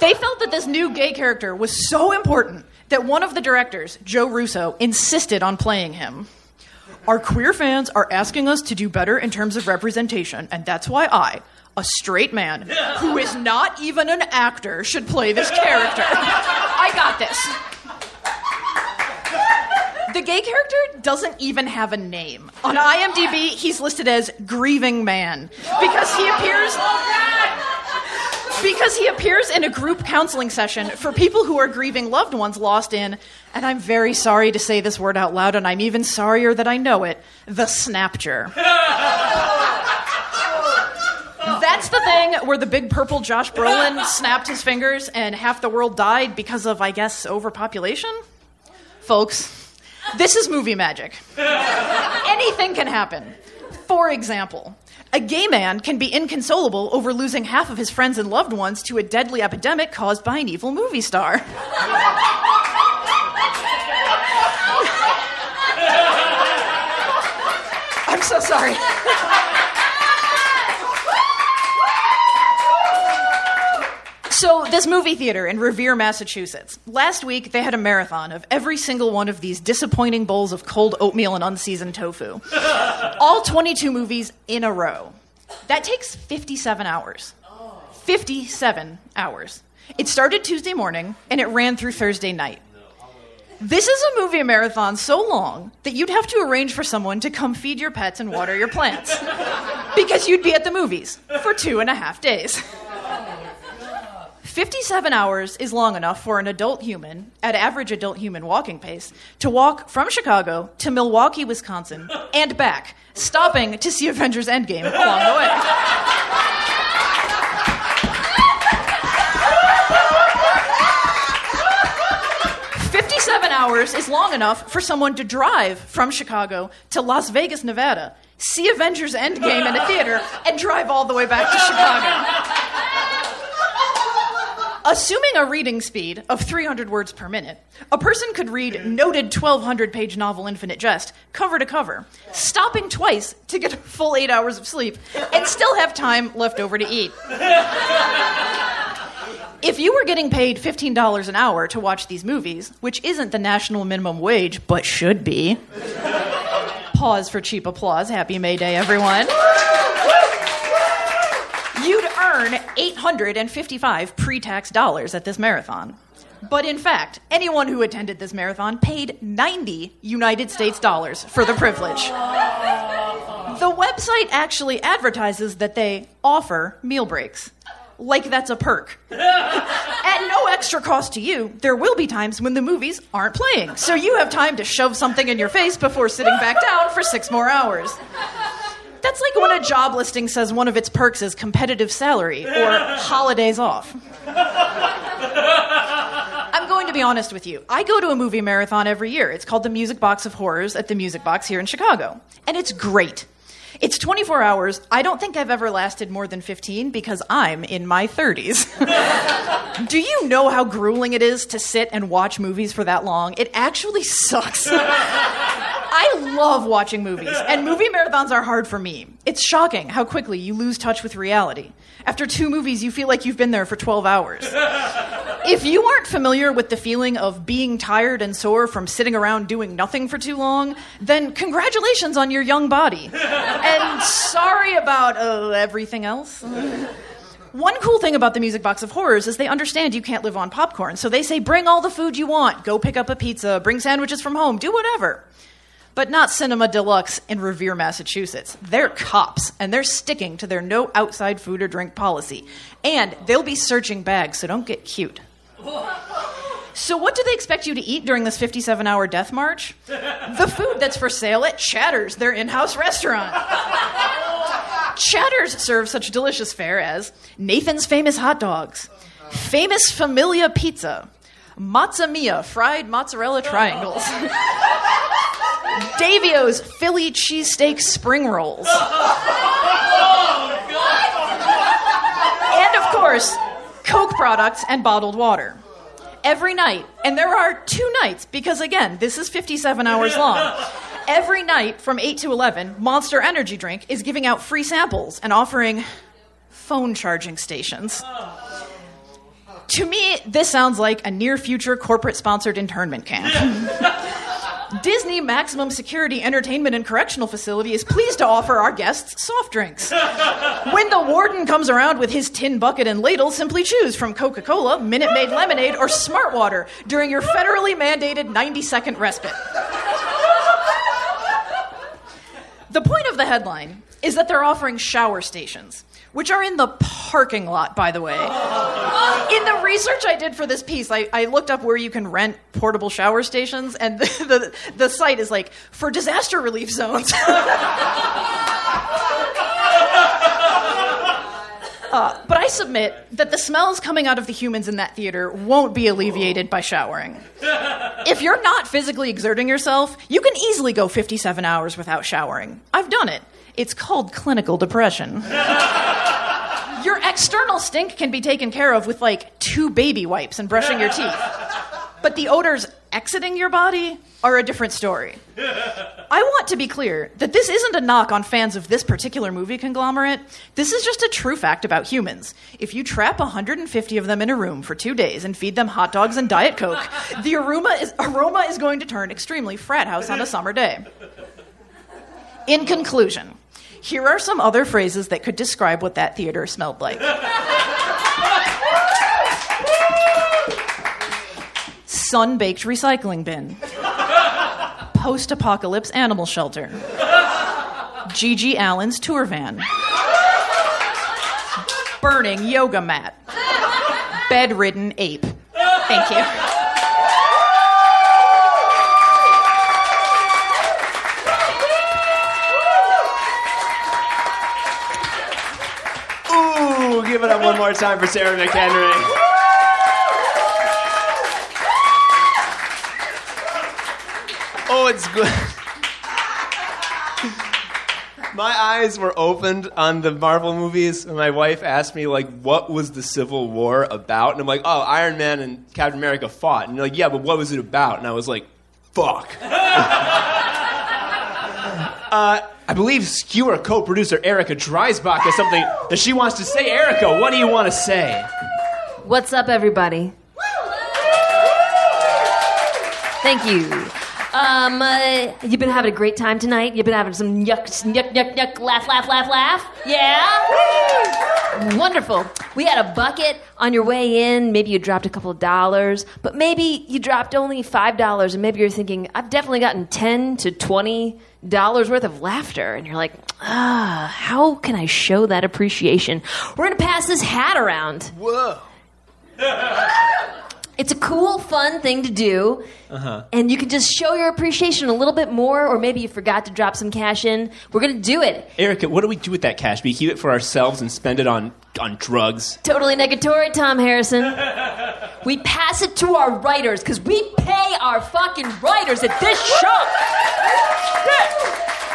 They felt that this new gay character was so important that one of the directors, Joe Russo, insisted on playing him. Our queer fans are asking us to do better in terms of representation, and that's why I, a straight man who is not even an actor, should play this character. I got this. The gay character doesn't even have a name. On IMDb, he's listed as Grieving Man because he appears because he appears in a group counseling session for people who are grieving loved ones lost in, and I'm very sorry to say this word out loud, and I'm even sorrier that I know it, the snapture. That's the thing where the big purple Josh Brolin snapped his fingers and half the world died because of, I guess, overpopulation? Folks, this is movie magic. Anything can happen. For example, a gay man can be inconsolable over losing half of his friends and loved ones to a deadly epidemic caused by an evil movie star. *laughs* I'm so sorry. So, this movie theater in Revere, Massachusetts, last week they had a marathon of every single one of these disappointing bowls of cold oatmeal and unseasoned tofu. *laughs* All 22 movies in a row. That takes 57 hours. 57 hours. It started Tuesday morning and it ran through Thursday night. This is a movie marathon so long that you'd have to arrange for someone to come feed your pets and water your plants. *laughs* because you'd be at the movies for two and a half days. 57 hours is long enough for an adult human, at average adult human walking pace, to walk from Chicago to Milwaukee, Wisconsin, *laughs* and back, stopping to see Avengers Endgame along the way. 57 hours is long enough for someone to drive from Chicago to Las Vegas, Nevada, see Avengers Endgame in a theater, and drive all the way back to Chicago. *laughs* Assuming a reading speed of 300 words per minute, a person could read hmm. noted 1200 page novel Infinite Jest cover to cover, stopping twice to get a full eight hours of sleep, and still have time left over to eat. *laughs* If you were getting paid $15 an hour to watch these movies, which isn't the national minimum wage, but should be, *laughs* pause for cheap applause. Happy May Day, everyone. Earn 855 pre tax dollars at this marathon. But in fact, anyone who attended this marathon paid 90 United States dollars for the privilege. The website actually advertises that they offer meal breaks. Like that's a perk. At no extra cost to you, there will be times when the movies aren't playing. So you have time to shove something in your face before sitting back down for six more hours. That's like when a job listing says one of its perks is competitive salary or *laughs* holidays off. I'm going to be honest with you. I go to a movie marathon every year. It's called the Music Box of Horrors at the Music Box here in Chicago. And it's great. It's 24 hours. I don't think I've ever lasted more than 15 because I'm in my 30s. *laughs* Do you know how grueling it is to sit and watch movies for that long? It actually sucks. *laughs* I love watching movies, and movie marathons are hard for me. It's shocking how quickly you lose touch with reality. After two movies, you feel like you've been there for 12 hours. *laughs* If you aren't familiar with the feeling of being tired and sore from sitting around doing nothing for too long, then congratulations on your young body. And sorry about uh, everything else. One cool thing about the Music Box of Horrors is they understand you can't live on popcorn. So they say, bring all the food you want. Go pick up a pizza, bring sandwiches from home, do whatever. But not Cinema Deluxe in Revere, Massachusetts. They're cops, and they're sticking to their no outside food or drink policy. And they'll be searching bags, so don't get cute. So, what do they expect you to eat during this 57 hour death march? The food that's for sale at Chatters, their in house restaurant. Chatters serves such delicious fare as Nathan's Famous Hot Dogs, Famous Famiglia Pizza, Mazza Mia Fried Mozzarella Triangles, Davio's Philly Cheesesteak Spring Rolls, and of course, Coke products and bottled water. Every night, and there are two nights because again, this is 57 hours long. *laughs* Every night from 8 to 11, Monster Energy Drink is giving out free samples and offering phone charging stations. Oh. To me, this sounds like a near future corporate sponsored internment camp. *laughs* Disney Maximum Security Entertainment and Correctional Facility is pleased to offer our guests soft drinks. When the warden comes around with his tin bucket and ladle, simply choose from Coca Cola, Minute Maid Lemonade, or Smart Water during your federally mandated 90 second respite. The point of the headline is that they're offering shower stations, which are in the parking lot, by the way. *gasps* In the research I did for this piece, I, I looked up where you can rent portable shower stations, and *laughs* the, the, the site is like for disaster relief zones. *laughs* Uh, but I submit that the smells coming out of the humans in that theater won't be alleviated by showering. If you're not physically exerting yourself, you can easily go 57 hours without showering. I've done it. It's called clinical depression. *laughs* Your external stink can be taken care of with like two baby wipes and brushing your teeth. But the odors exiting your body are a different story. I want to be clear that this isn't a knock on fans of this particular movie conglomerate. This is just a true fact about humans. If you trap 150 of them in a room for two days and feed them hot dogs and Diet Coke, the aroma is, aroma is going to turn extremely frat house on a summer day. In conclusion, here are some other phrases that could describe what that theater smelled like. Sun baked recycling bin. Post apocalypse animal shelter. GG Allin's tour van. Burning yoga mat. Bedridden ape. Thank you. Ooh, give it up one more time for Sara McHenry. Oh, it's good. My eyes were opened on the Marvel movies, and my wife asked me like, "What was the Civil War about?" And I'm like, "Oh, Iron Man and Captain America fought." And like, "Yeah, but what was it about?" And I was like, "Fuck." *laughs* uh, I believe Skewer co-producer Erica Dreisbach has something that she wants to say. Erica, what do you want to say? What's up, everybody? Thank you. Um, uh, you've been having a great time tonight. You've been having some yuck, yuck, yuck, yuck, laugh, laugh, laugh, laugh. Yeah? Wonderful. We had a bucket on your way in. Maybe you dropped a couple of dollars, but maybe you dropped only five dollars, and maybe you're thinking, I've definitely gotten ten to twenty dollars worth of laughter, and you're like, ah, how can I show that appreciation? We're gonna pass this hat around. Whoa. *laughs* It's a cool, fun thing to do. Uh-huh. And you can just show your appreciation a little bit more, or maybe you forgot to drop some cash in. We're going to do it. Erica, what do we do with that cash? We keep it for ourselves and spend it on on drugs. Totally negatory, Tom Harrison. *laughs* we pass it to our writers because we pay our fucking writers at this show.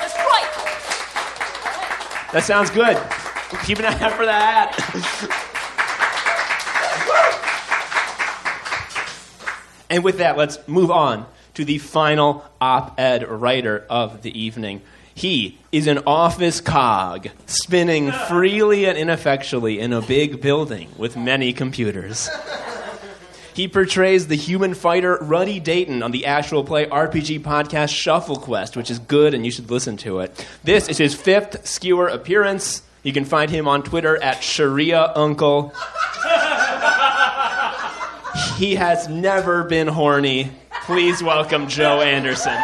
That's right. That sounds good. Keep an eye out for that. *laughs* and with that, let's move on to the final op ed writer of the evening. He is an office cog spinning freely and ineffectually in a big building with many computers. He portrays the human fighter Ruddy Dayton on the actual play RPG podcast Shuffle Quest, which is good and you should listen to it. This is his fifth skewer appearance. You can find him on Twitter at Sharia Uncle. *laughs* he has never been horny. Please welcome Joe Anderson.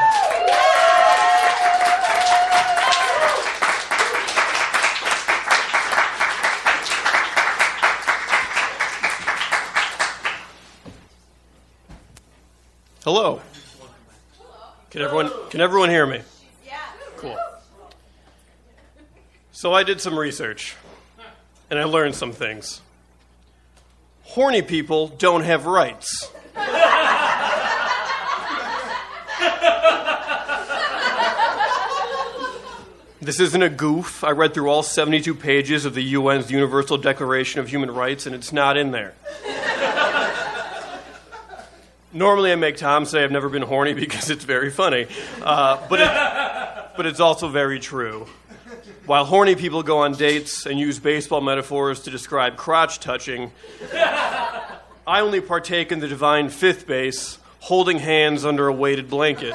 Hello. Can everyone can everyone hear me? Yeah. Cool. So I did some research and I learned some things. Horny people don't have rights. This isn't a goof. I read through all 72 pages of the UN's Universal Declaration of Human Rights, and it's not in there. Normally, I make Tom say I've never been horny *laughs* because it's very funny, uh, but, it, but it's also very true. While horny people go on dates and use baseball metaphors to describe crotch touching, I only partake in the divine fifth base, holding hands under a weighted blanket.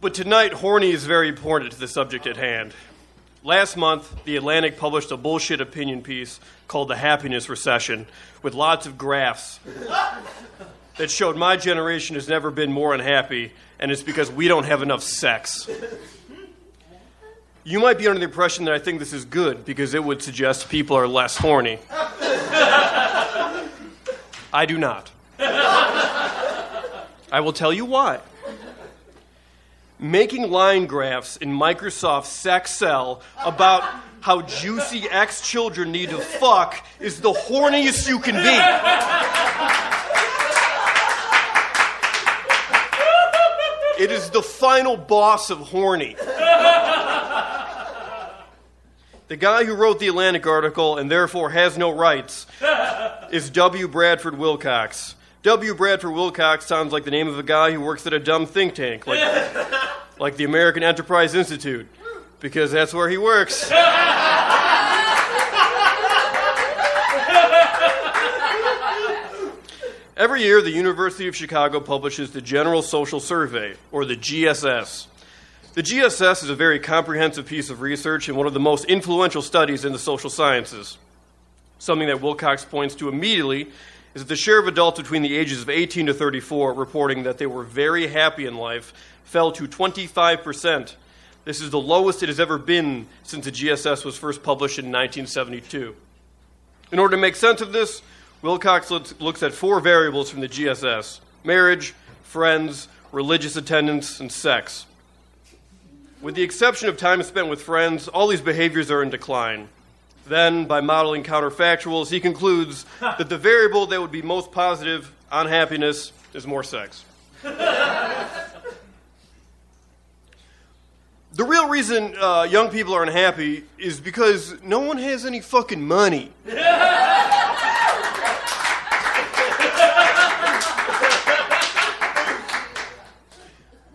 But tonight, horny is very important to the subject at hand. Last month, The Atlantic published a bullshit opinion piece called The Happiness Recession with lots of graphs that showed my generation has never been more unhappy, and it's because we don't have enough sex. You might be under the impression that I think this is good because it would suggest people are less horny. I do not. I will tell you why. Making line graphs in Microsoft Excel about how juicy ex children need to fuck is the horniest you can be. It is the final boss of horny. The guy who wrote the Atlantic article and therefore has no rights is W. Bradford Wilcox. W. Bradford Wilcox sounds like the name of a guy who works at a dumb think tank, like, like the American Enterprise Institute, because that's where he works. *laughs* Every year, the University of Chicago publishes the General Social Survey, or the GSS. The GSS is a very comprehensive piece of research and one of the most influential studies in the social sciences. Something that Wilcox points to immediately is that the share of adults between the ages of 18 to 34 reporting that they were very happy in life fell to 25%. This is the lowest it has ever been since the GSS was first published in 1972. In order to make sense of this, Wilcox looks, looks at four variables from the GSS marriage, friends, religious attendance, and sex. With the exception of time spent with friends, all these behaviors are in decline. Then, by modeling counterfactuals, he concludes *laughs* that the variable that would be most positive on happiness is more sex. *laughs* The real reason uh, young people are unhappy is because no one has any fucking money. *laughs*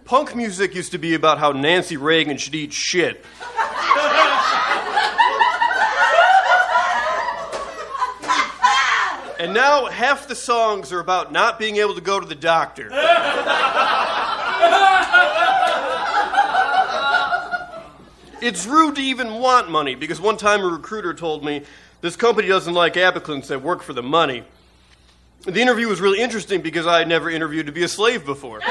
Punk music used to be about how Nancy Reagan should eat shit. And now half the songs are about not being able to go to the doctor. It's rude to even want money because one time a recruiter told me this company doesn't like applicants that work for the money. The interview was really interesting because I had never interviewed to be a slave before.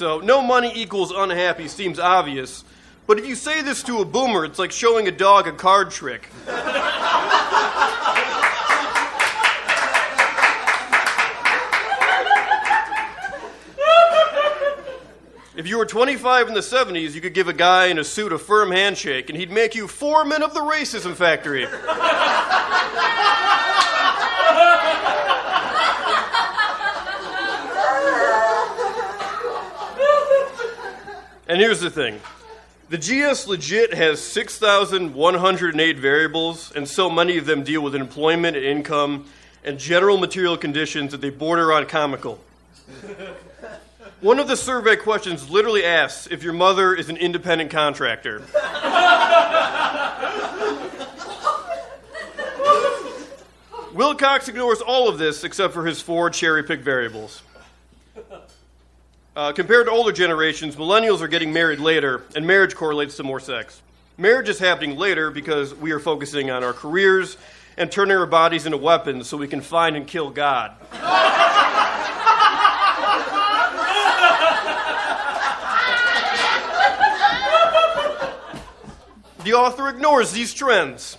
So, no money equals unhappy seems obvious, but if you say this to a boomer, it's like showing a dog a card trick. If you were 25 in the 70s, you could give a guy in a suit a firm handshake and he'd make you foreman of the racism factory. And here's the thing the GS legit has 6,108 variables, and so many of them deal with employment and income and general material conditions that they border on comical. *laughs* One of the survey questions literally asks if your mother is an independent contractor. *laughs* Wilcox ignores all of this except for his four cherry pick variables. Uh, compared to older generations, millennials are getting married later, and marriage correlates to more sex. Marriage is happening later because we are focusing on our careers and turning our bodies into weapons so we can find and kill God. The author ignores these trends.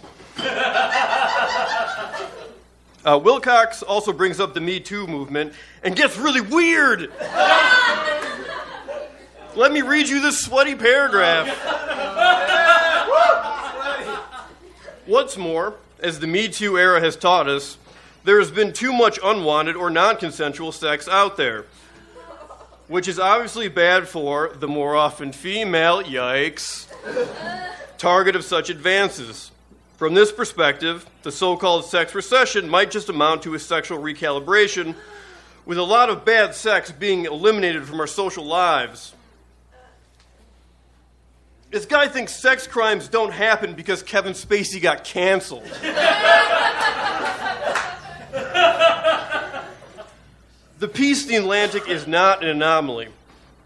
Uh, Wilcox also brings up the Me Too movement and gets really weird. Let me read you this sweaty paragraph. What's more, as the Me Too era has taught us, there has been too much unwanted or non consensual sex out there, which is obviously bad for the more often female, yikes, target of such advances. From this perspective, the so called sex recession might just amount to a sexual recalibration, with a lot of bad sex being eliminated from our social lives. This guy thinks sex crimes don't happen because Kevin Spacey got canceled. the piece in the Atlantic is not an anomaly.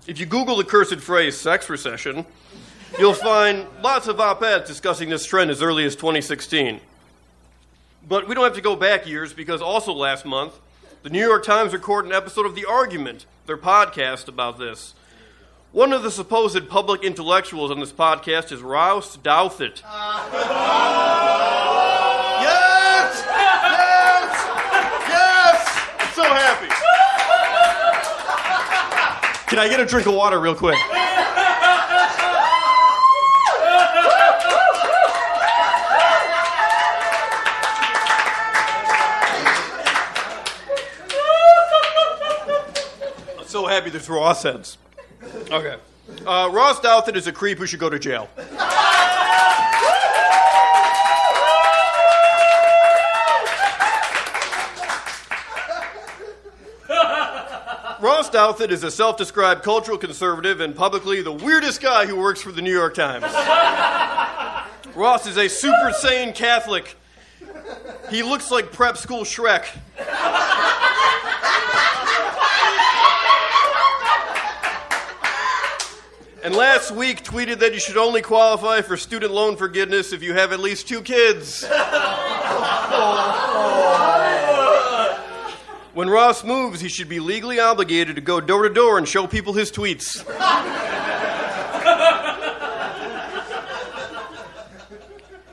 If you Google the cursed phrase sex recession, you'll find lots of op eds discussing this trend as early as 2016. But we don't have to go back years because also last month, the New York Times recorded an episode of The Argument, their podcast about this. One of the supposed public intellectuals on this podcast is Ross Douthat. Yes! Yes! Yes! I'm so happy. Can I get a drink of water real quick? Happy there's Ross heads. Okay. Uh, Ross Douthat is a creep who should go to jail. Ross Douthat is a self described cultural conservative and publicly the weirdest guy who works for the New York Times. Ross is a super sane Catholic. He looks like prep school Shrek. And last week tweeted that you should only qualify for student loan forgiveness if you have at least two kids. *laughs* When Ross moves, he should be legally obligated to go door to door and show people his tweets.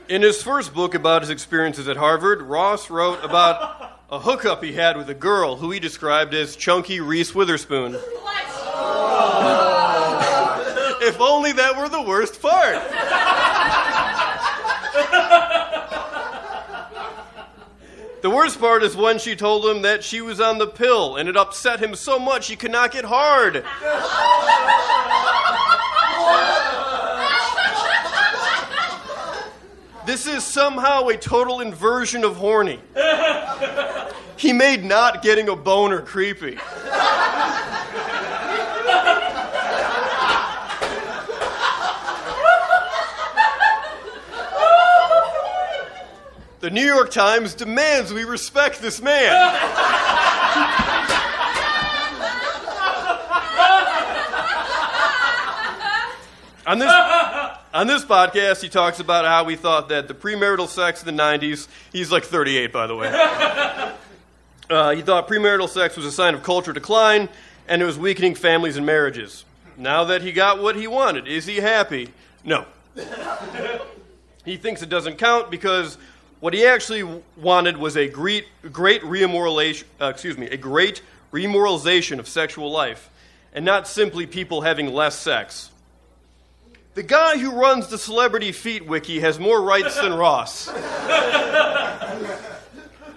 In his first book about his experiences at Harvard, Ross wrote about a hookup he had with a girl who he described as chunky Reese Witherspoon. If only that were the worst part. The worst part is when she told him that she was on the pill, and it upset him so much he could not get hard. This is somehow a total inversion of horny. He made not getting a boner creepy. The New York Times demands we respect this man. on this on this podcast, he talks about how we thought that the premarital sex in the '90s. He's like 38, by the way. Uh, he thought premarital sex was a sign of culture decline, and it was weakening families and marriages. Now that he got what he wanted, is he happy? No. he thinks it doesn't count because what he actually wanted was a great, great remoralization, uh, excuse me, a great remoralization of sexual life, and not simply people having less sex. The guy who runs the Celebrity Feet Wiki has more rights than Ross.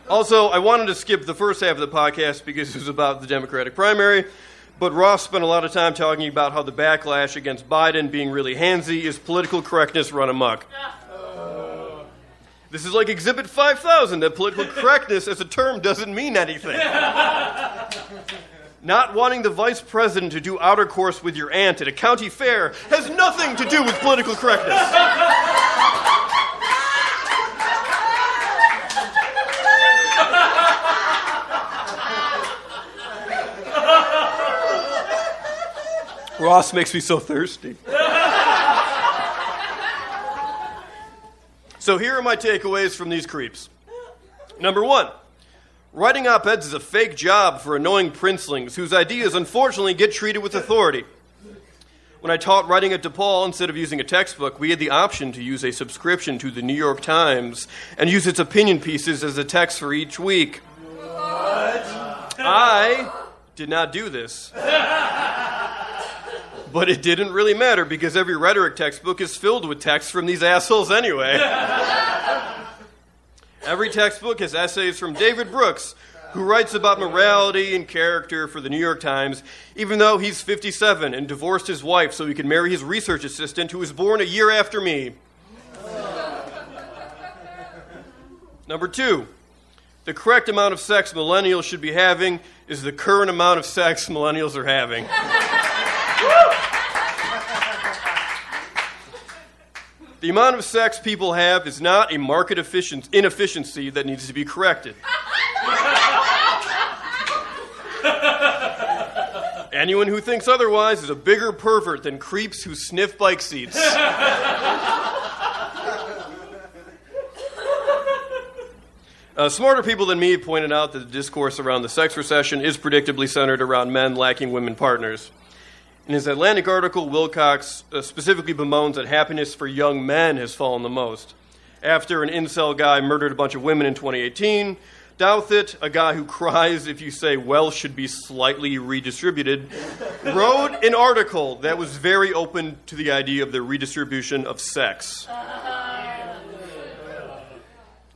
also, I wanted to skip the first half of the podcast because it was about the Democratic primary, but Ross spent a lot of time talking about how the backlash against Biden being really handsy is political correctness run amok. This is like Exhibit 5000 that political *laughs* correctness as a term doesn't mean anything. *laughs* Not wanting the vice president to do outer course with your aunt at a county fair has nothing to do with political correctness. Ross makes me so thirsty. *laughs* so here are my takeaways from these creeps. Number one. Writing op eds is a fake job for annoying princelings whose ideas unfortunately get treated with authority. When I taught writing at DePaul, instead of using a textbook, we had the option to use a subscription to the New York Times and use its opinion pieces as a text for each week. What? I did not do this. *laughs* but it didn't really matter because every rhetoric textbook is filled with texts from these assholes anyway. *laughs* Every textbook has essays from David Brooks, who writes about morality and character for the New York Times, even though he's 57 and divorced his wife so he could marry his research assistant, who was born a year after me. Number two, the correct amount of sex millennials should be having is the current amount of sex millennials are having. *laughs* The amount of sex people have is not a market inefficiency that needs to be corrected. *laughs* Anyone who thinks otherwise is a bigger pervert than creeps who sniff bike seats. *laughs* Uh, smarter people than me pointed out that the discourse around the sex recession is predictably centered around men lacking women partners. In his Atlantic article, Wilcox uh, specifically bemoans that happiness for young men has fallen the most. After an incel guy murdered a bunch of women in 2018, Douthat, a guy who *laughs* cries if you say wealth should be slightly redistributed, wrote an article that was very open to the idea of the redistribution of sex.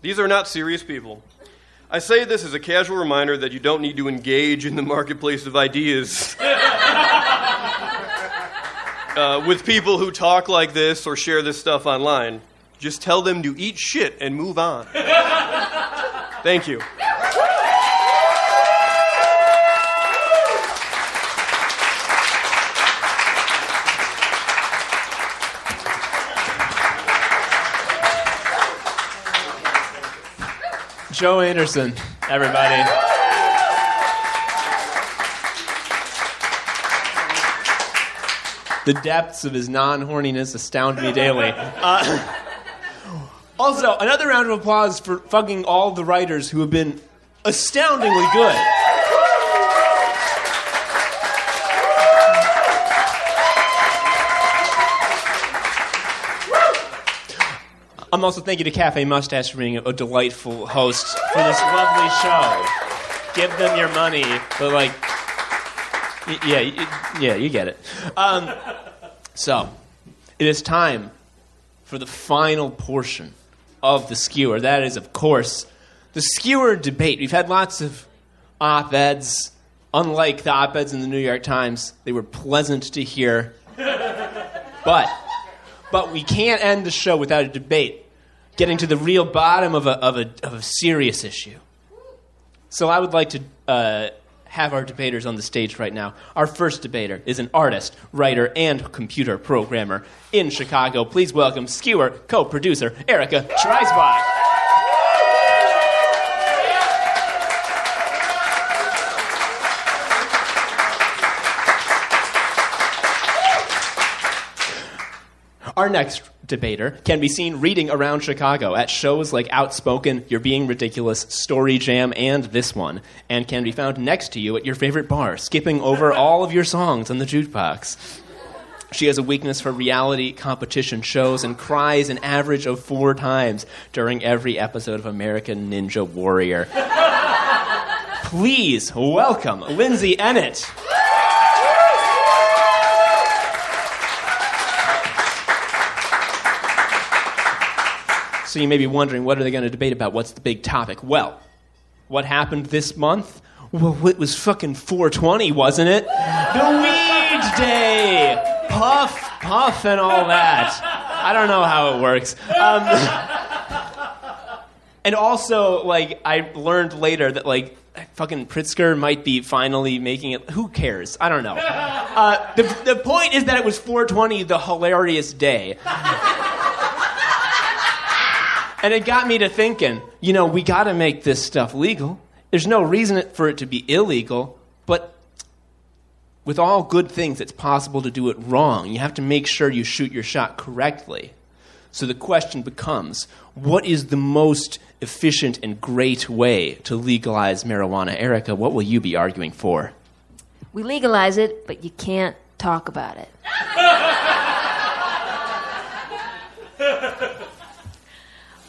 These are not serious people. I say this as a casual reminder that you don't need to engage in the marketplace of ideas. *laughs* uh, with people who talk like this or share this stuff online. Just tell them to eat shit and move on. Thank you. Joe Anderson, everybody. The depths of his non horniness astound me daily. Uh, also, another round of applause for fucking all the writers who have been astoundingly good. I'm also thank you to Cafe Mustache for being a, delightful host for this lovely show. Give them your money, but like, yeah, yeah, you get it. Um, so, it is time for the final portion of the skewer. That is, of course, the skewer debate. We've had lots of op eds. Unlike the op eds in the New York Times, they were pleasant to hear. But but we can't end the show without a debate, getting to the real bottom of a, of a, of a serious issue. So I would like to uh, have our debaters on the stage right now. Our first debater is an artist, writer, and computer programmer in Chicago. Please welcome Skewer co producer Erica Dreisbach. Our next debater can be seen reading around Chicago at shows like Outspoken, You're Being Ridiculous, Story Jam, and this one, and can be found next to you at your favorite bar, skipping over *laughs* all of your songs on the jukebox. She has a weakness for reality competition shows and cries an average of four times during every episode of American Ninja Warrior. *laughs* Please welcome Lindsay Eanet. So you may be wondering, what are they going to debate about? What's the big topic? Well, what happened this month? Well, it was fucking 420, wasn't it? The weed day! Puff, puff, and all that. I don't know how it works. Um, *laughs* and also, like, I learned later that, like, fucking Pritzker might be finally making it. Who cares? I don't know. Uh, the, the point is that it was 420, the hilarious day. And it got me to thinking, you know, we got to make this stuff legal. There's no reason for it to be illegal, but with all good things, it's possible to do it wrong. You have to make sure you shoot your shot correctly. So the question becomes what is the most efficient and great way to legalize marijuana? Erica, what will you be arguing for? We legalize it, but you can't talk about it. *laughs*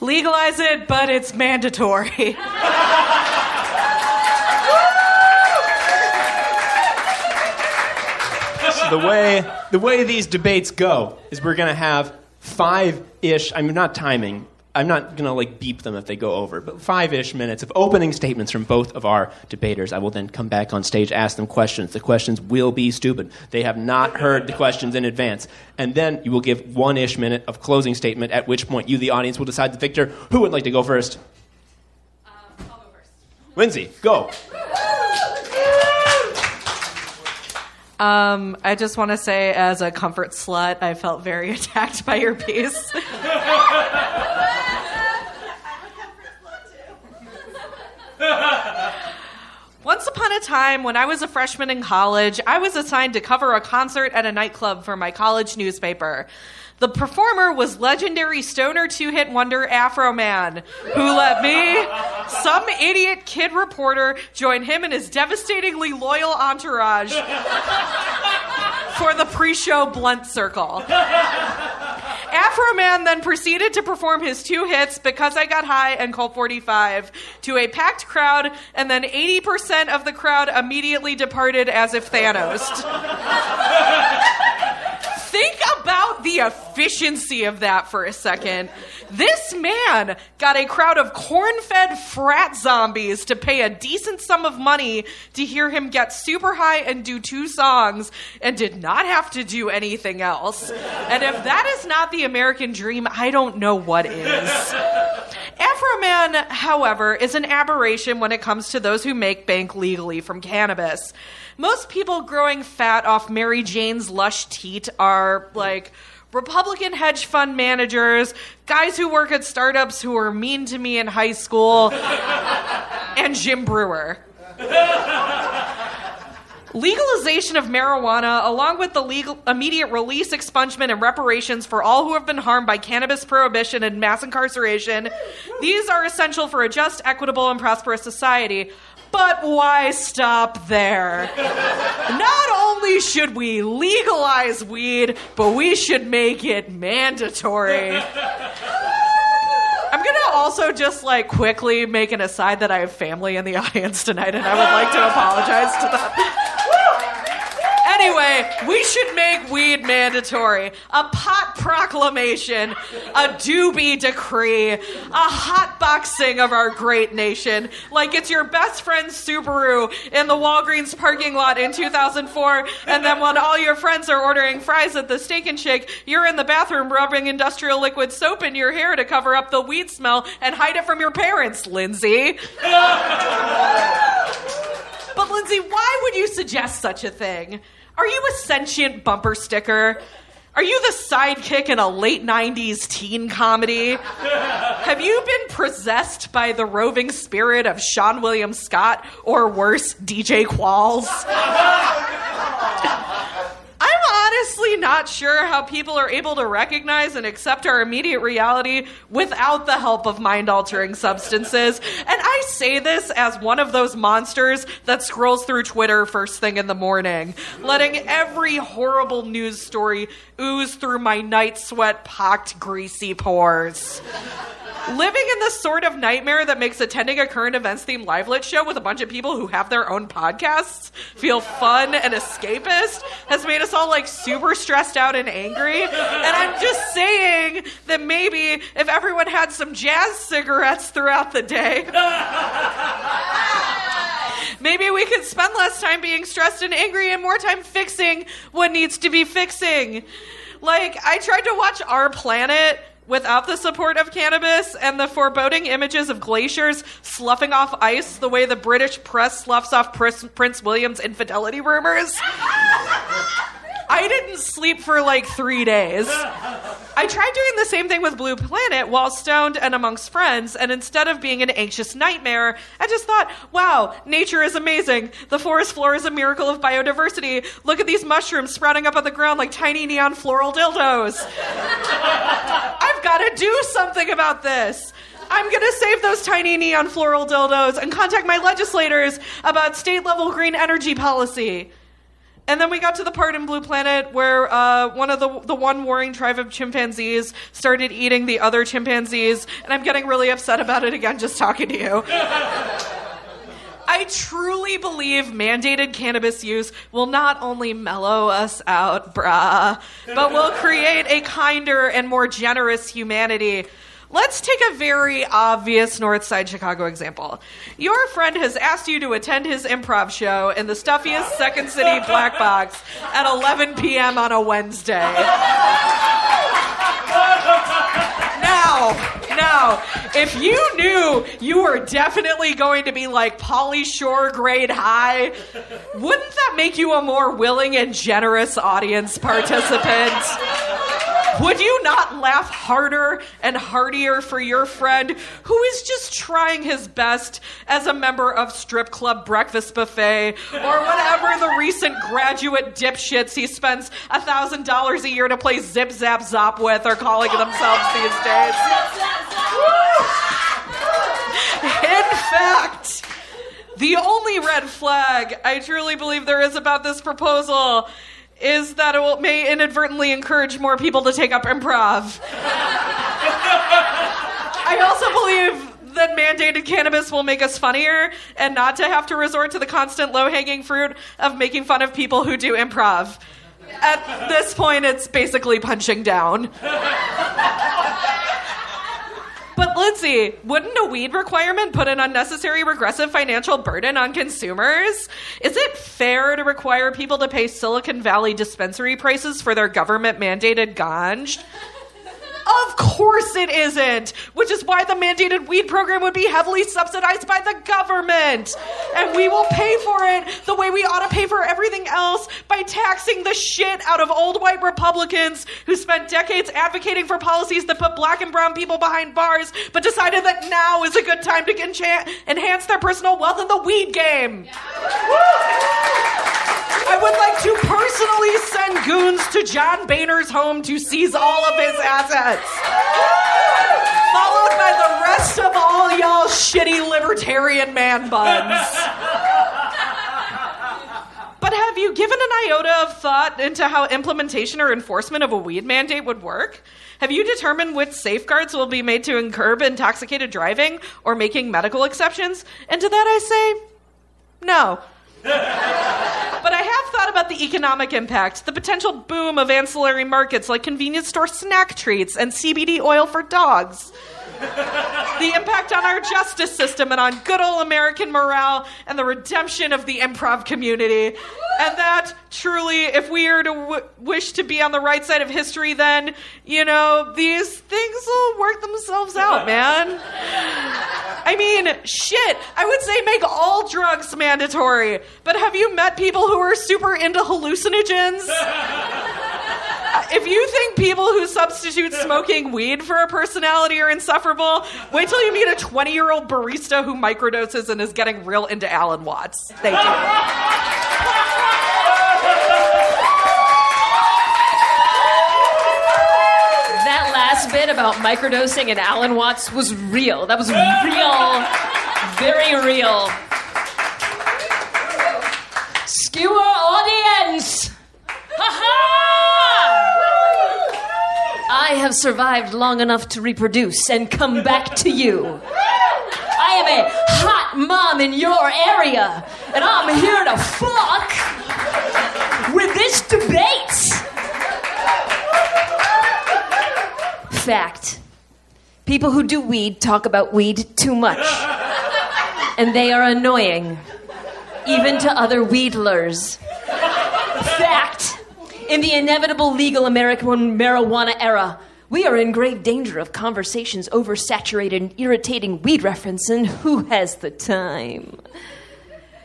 Legalize it, but it's mandatory. *laughs* So the way the way these debates go is we're gonna have five ish. I'm not timing. I'm not gonna like beep them if they go over, but five ish minutes of opening statements from both of our debaters. I will then come back on stage, ask them questions. The questions will be stupid. They have not heard the questions in advance, and then you will give one ish minute of closing statement. At which point, you, the audience, will decide the victor. Who would like to go first? Lindsay, go. *laughs* Um, I just want to say, as a comfort slut, I felt very *laughs* attacked by your piece. *laughs* *laughs* Once upon a time, when I was a freshman in college, I was assigned to cover a concert at a nightclub for my college newspaper. The performer was legendary stoner two hit wonder Afroman, who let me, some idiot kid reporter, join him and his devastatingly loyal entourage *laughs* for the pre show blunt circle. Afroman then proceeded to perform his two hits, Because I Got High and Colt 45, to a packed crowd, and then 80% of the crowd immediately departed as if Thanos. *laughs* About the efficiency of that for a second. This man got a crowd of corn fed frat zombies to pay a decent sum of money to hear him get super high and do two songs and did not have to do anything else. And if that is not the American dream, I don't know what is. Afroman, however, is an aberration when it comes to those who make bank legally from cannabis. Most people growing fat off Mary Jane's lush teat are like Republican hedge fund managers, guys who work at startups who were mean to me in high school, and Jim Breuer. Legalization of marijuana, along with the legal immediate release, expungement, and reparations for all who have been harmed by cannabis prohibition and mass incarceration, these are essential for a just, equitable, and prosperous society. But why stop there? Not only should we legalize weed, but we should make it mandatory. I'm gonna also just like quickly make an aside that I have family in the *laughs* audience tonight, and I would like to apologize to them. Anyway, we should make weed mandatory. A pot proclamation, a doobie decree, a hotboxing of our great nation. Like it's your best friend's Subaru in the Walgreens parking lot in 2004, and then when all your friends are ordering fries at the Steak and Shake, you're in the bathroom rubbing industrial liquid soap in your hair to cover up the weed smell and hide it from your parents, Lindsay. *laughs* But Lindsay, why would you suggest such a thing? Are you a sentient bumper sticker? Are you the sidekick in a late 90s teen comedy? Have you been possessed by the roving spirit of Seann William Scott or worse, DJ Qualls? I'm honestly not sure how people are able to recognize and accept our immediate reality without the help of mind altering substances. And I say this as one of those monsters that scrolls through Twitter first thing in the morning, letting every horrible news story ooze through my night sweat pocked greasy pores. Living in the sort of nightmare that makes attending a current events themed live lit show with a bunch of people who have their own podcasts feel fun and escapist has made us all like super stressed out and angry. And I'm just saying that maybe if everyone had some jazz cigarettes throughout the day, *laughs* maybe we could spend less time being stressed and angry and more time fixing what needs to be fixing. Like, I tried to watch Our Planet without the support of cannabis and the foreboding images of glaciers sloughing off ice the way the British press sloughs off Prince, William's infidelity rumors. *laughs* I didn't sleep for like three days. *laughs* I tried doing the same thing with Blue Planet while stoned and amongst friends, and instead of being an anxious nightmare, I just thought, wow, nature is amazing. The forest floor is a miracle of biodiversity. Look at these mushrooms sprouting up on the ground like tiny neon floral dildos. *laughs* I've got to do something about this. I'm going to save those tiny neon floral dildos and contact my legislators about state level green energy policy. And then we got to the part in Blue Planet where uh, one of the the one warring tribe of chimpanzees started eating the other chimpanzees, and I'm getting really upset about it again just talking to you. *laughs* I truly believe mandated cannabis use will not only mellow us out, brah, but will create a kinder and more generous humanity. Let's take a very obvious North Side Chicago example. Your friend has asked you to attend his improv show in the stuffiest Second City Black Box at 11 p.m. on a Wednesday. Now, now, if you knew you were definitely going to be like Pauly Shore grade high, wouldn't that make you a more willing and generous audience participant? Would you not laugh harder and heartier for your friend who is just trying his best as a member of strip club breakfast buffet or whatever the recent graduate dipshits he spends thousand dollars a year to play zip zap zop with are calling themselves these days? In fact, the only red flag I truly believe there is about this proposal is that it will, may inadvertently encourage more people to take up improv. I also believe that mandated cannabis will make us funnier and not to have to resort to the constant low hanging fruit of making fun of people who do improv. At this point, it's basically punching down. But Lindsay, wouldn't a weed requirement put an unnecessary regressive financial burden on consumers? Is it fair to require people to pay Silicon Valley dispensary prices for their government mandated ganj? Of course it isn't, which is why the mandated weed program would be heavily subsidized by the government. And we will pay for it the way we ought to pay for everything else by taxing the shit out of old white Republicans who spent decades advocating for policies that put black and brown people behind bars, but decided that now is a good time to encha- enhance their personal wealth in the weed game. I would like to goons to John Boehner's home to seize all of his assets. Followed by the rest of all y'all shitty libertarian man buns. But have you given an iota of thought into how implementation or enforcement of a weed mandate would work? Have you determined which safeguards will be made to curb intoxicated driving or making medical exceptions? And to that I say, no. *laughs* but I have thought about the economic impact, the potential boom of ancillary markets like convenience store snack treats and CBD oil for dogs. The impact on our justice system and on good old American morale and the redemption of the improv community. And that truly, if we are to w- wish to be on the right side of history, then, you know, these things will work themselves out, *laughs* man. I mean, shit, I would say make all drugs mandatory. But have you met people who are super into hallucinogens? *laughs* if you think people who substitute smoking weed for a personality are insufferable, wait till you meet a 20 year old barista who microdoses and is getting real into Alan Watts. Thank you. That last bit about microdosing and Alan Watts was real. That was real, very real. Skewer audience! I have survived long enough to reproduce and come back to you. I am a hot mom in your area, and I'm here to fuck with this debate. Fact. People who do weed talk about weed too much. And they are annoying, even to other weedlers. Fact. In the inevitable legal American marijuana era, we are in grave danger of conversations oversaturated and irritating weed reference, and who has the time?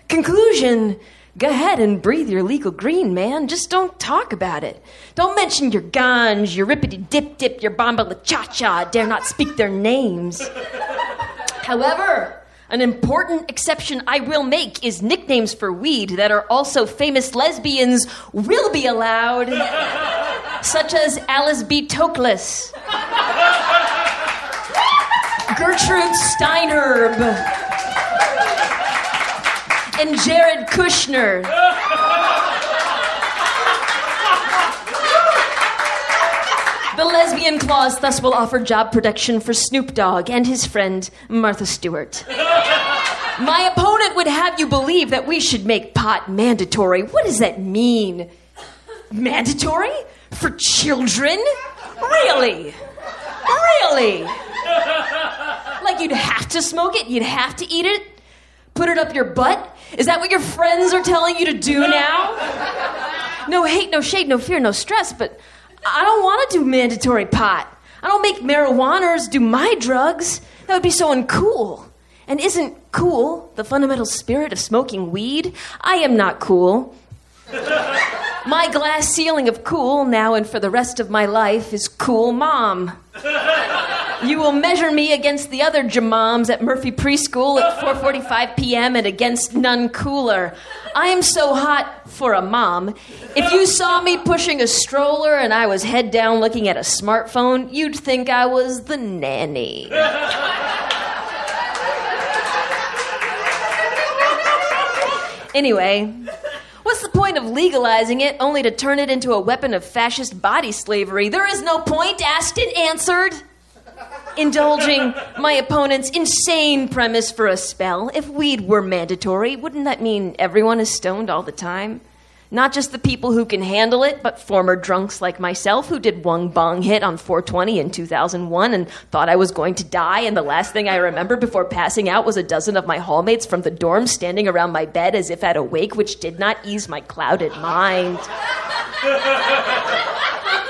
Conclusion Go ahead and breathe your legal green, man. Just don't talk about it. Don't mention your guns, your rippity dip dip, your bomba la cha cha. Dare not speak their names. However, an important exception I will make is nicknames for weed that are also famous lesbians will be allowed, *laughs* such as Alice B. Toklas, *laughs* Gertrude Steinherb, and Jared Kushner. The lesbian clause thus will offer job protection for Snoop Dogg and his friend Martha Stewart. *laughs* My opponent would have you believe that we should make pot mandatory. What does that mean? Mandatory? For children? Really? Really? Like you'd have to smoke it? You'd have to eat it? Put it up your butt? Is that what your friends are telling you to do now? No hate, no shade, no fear, no stress, but I don't want to do mandatory pot. I don't make marijuaners do my drugs. That would be so uncool. And isn't cool the fundamental spirit of smoking weed? I am not cool. *laughs* My glass ceiling of cool now and for the rest of my life is cool mom. *laughs* You will measure me against the other jamams at Murphy Preschool at 4:45 p.m. and against none cooler. I am so hot for a mom. If you saw me pushing a stroller and I was head down looking at a smartphone, you'd think I was the nanny. Anyway, what's the point of legalizing it only to turn it into a weapon of fascist body slavery? There is no point, asked and answered. Indulging my opponent's insane premise for a spell, if weed were mandatory, wouldn't that mean everyone is stoned all the time? Not just the people who can handle it, but former drunks like myself who did one bong hit on 420 in 2001 and thought I was going to die. And the last thing I remember before passing out was a dozen of my hallmates from the dorm standing around my bed as if at a wake, which did not ease my clouded mind. *laughs*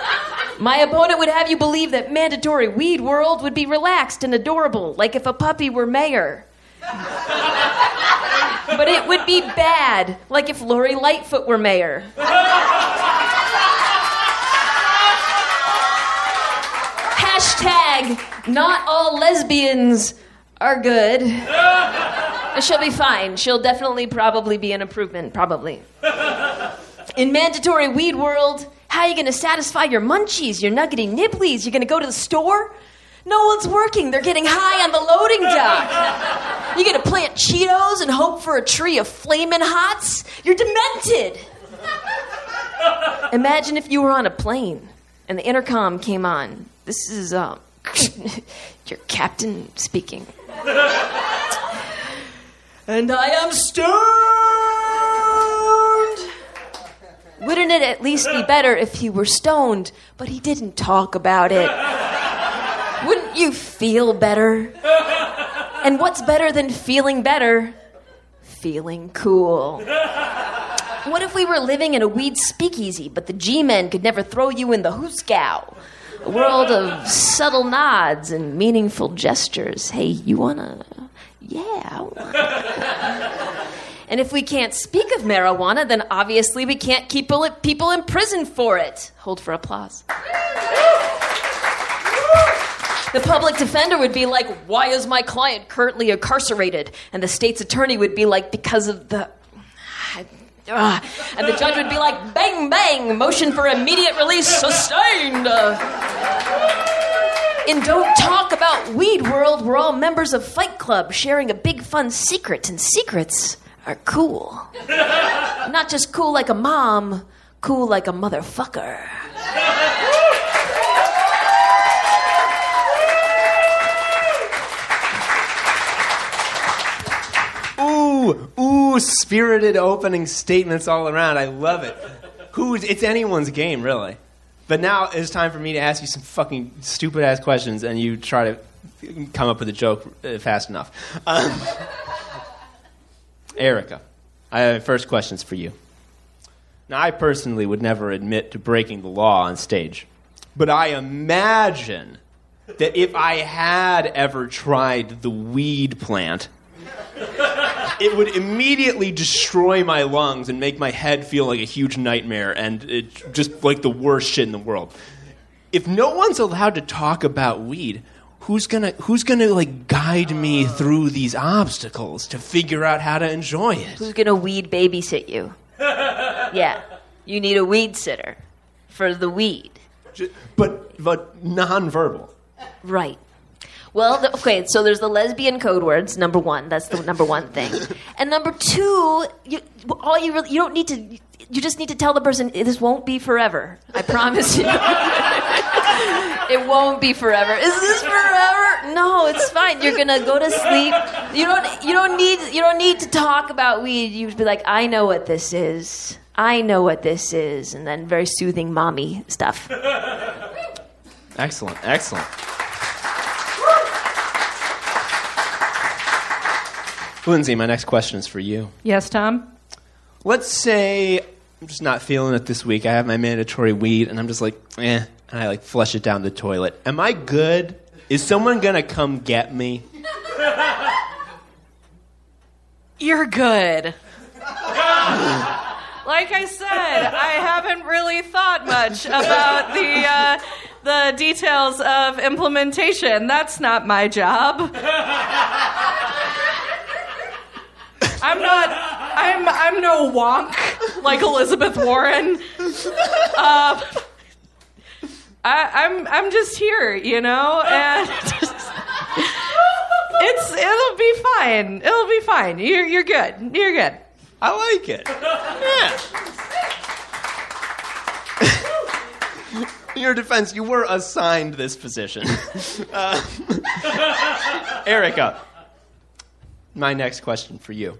My opponent would have you believe that mandatory weed world would be relaxed and adorable, like if a puppy were mayor. but it would be bad, like if Lori Lightfoot were mayor. Hashtag not all lesbians are good. She'll be fine. She'll definitely probably be an improvement, probably. In mandatory weed world, how are you going to satisfy your munchies, your nuggety nibblies? You're going to go to the store? No one's working. They're getting high on the loading dock. You're going to plant Cheetos and hope for a tree of flaming hots? You're demented. Imagine if you were on a plane and the intercom came on. This is uh, *laughs* your captain speaking. and I am stoned. Wouldn't it at least be better if he were stoned, but he didn't talk about it? Wouldn't you feel better? And what's better than feeling better? Feeling cool. What if we were living in a weed speakeasy, but the G men could never throw you in the hooskow? A world of subtle nods and meaningful gestures. Hey, you wanna? Yeah. And if we can't speak of marijuana, then obviously we can't keep people in prison for it. Hold for applause. The public defender would be like, Why is my client currently incarcerated? And the state's attorney would be like, Because of the. Uh, and the judge would be like, Bang, bang, motion for immediate release sustained. In Don't Talk About Weed World, we're all members of Fight Club sharing a big fun secret, and secrets are cool. Not just cool like a mom, cool like a motherfucker. Ooh, ooh, spirited opening statements all around. I love it. Who's it's anyone's game, really. But now it's time for me to ask you some fucking stupid ass questions, and you try to come up with a joke uh, fast enough. Um, Erica, I have first questions for you. Now, I personally would never admit to breaking the law on stage, but I imagine that if I had ever tried the weed plant, it would immediately destroy my lungs and make my head feel like a huge nightmare and it, just like the worst shit in the world. If no one's allowed to talk about weed, who's gonna who's gonna like guide me through these obstacles to figure out how to enjoy it? Who's gonna weed babysit you? *laughs* yeah, you need a weed sitter for the weed. But but nonverbal. Right. Well, the, okay, so there's the lesbian code words. Number one, that's the number one thing, and number two, you, all you really, you don't need to. You just need to tell the person this won't be forever. I promise you, *laughs* it won't be forever. Is this forever? No, it's fine. You're gonna go to sleep. You don't. You don't need. You don't need to talk about weed. You just be like, I know what this is. I know what this is, and then very soothing mommy stuff. Excellent, excellent. Lindsay, my next question is for you. Yes, Tom? Let's say I'm just not feeling it this week. I have my mandatory weed, and I'm just like, eh, and I like flush it down the toilet. Am I good? Is someone gonna come get me? You're good. like I said, I haven't really thought much about the uh, the details of implementation. That's not my job. I'm not. I'm. I'm no wonk like Elizabeth Warren. Uh, I, I'm. I'm just here, you know, and *laughs* it's. It'll be fine. It'll be fine. You're. You're good. You're good. I like it. Yeah. *laughs* In your defense, you were assigned this position. *laughs* Uh, Erica, my next question for you.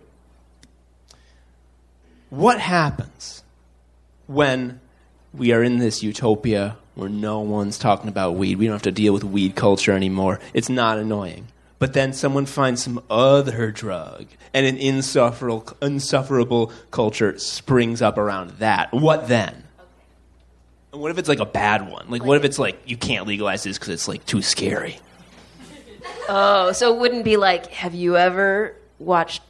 What happens when we are in this utopia where no one's talking about weed. We don't have to deal with weed culture anymore. It's not annoying. But then someone finds some other drug, and an insufferable, insufferable culture springs up around that. What then? And what if it's like a bad one? Like, what if it's like you can't legalize this because it's like too scary? Oh, so it wouldn't be like, have you ever watched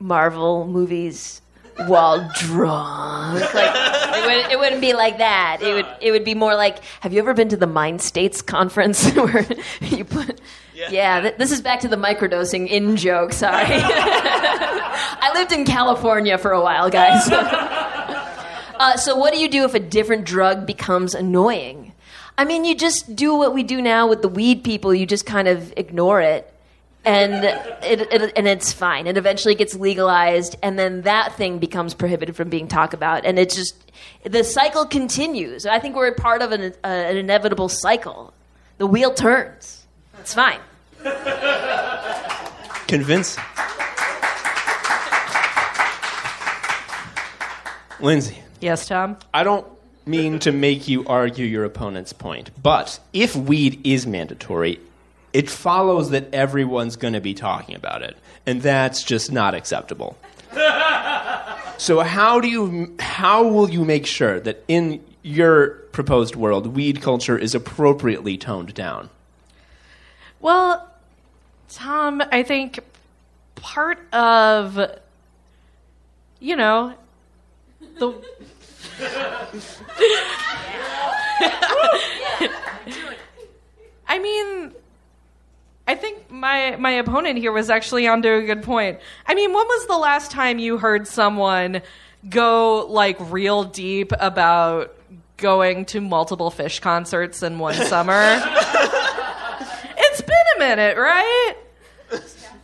Marvel movies while drunk? Like, it, would, it wouldn't be like that. It would, it would be more like, have you ever been to the Mind States conference *laughs* where you put. Yeah, th- this is back to the microdosing in joke. Sorry. *laughs* I lived in California for a while, guys. *laughs* uh, so, what do you do if a different drug becomes annoying? I mean, you just do what we do now with the weed people. You just kind of ignore it, and it, it and it's fine. It eventually gets legalized, and then that thing becomes prohibited from being talked about, and it just the cycle continues. I think we're part of an, uh, an inevitable cycle. The wheel turns. It's fine. Convince. Lindsay. Yes, Tom. I don't mean to make you argue your opponent's point, but if weed is mandatory, it follows that everyone's going to be talking about it, and that's just not acceptable. *laughs* so how do you how will you make sure that in your proposed world weed culture is appropriately toned down? Well, Tom, I think part of, you know, the. *laughs* *laughs* I mean, I think my my opponent here was actually onto a good point. I mean, when was the last time you heard someone go like real deep about going to multiple Phish concerts in one *laughs* summer? it's been a minute, right?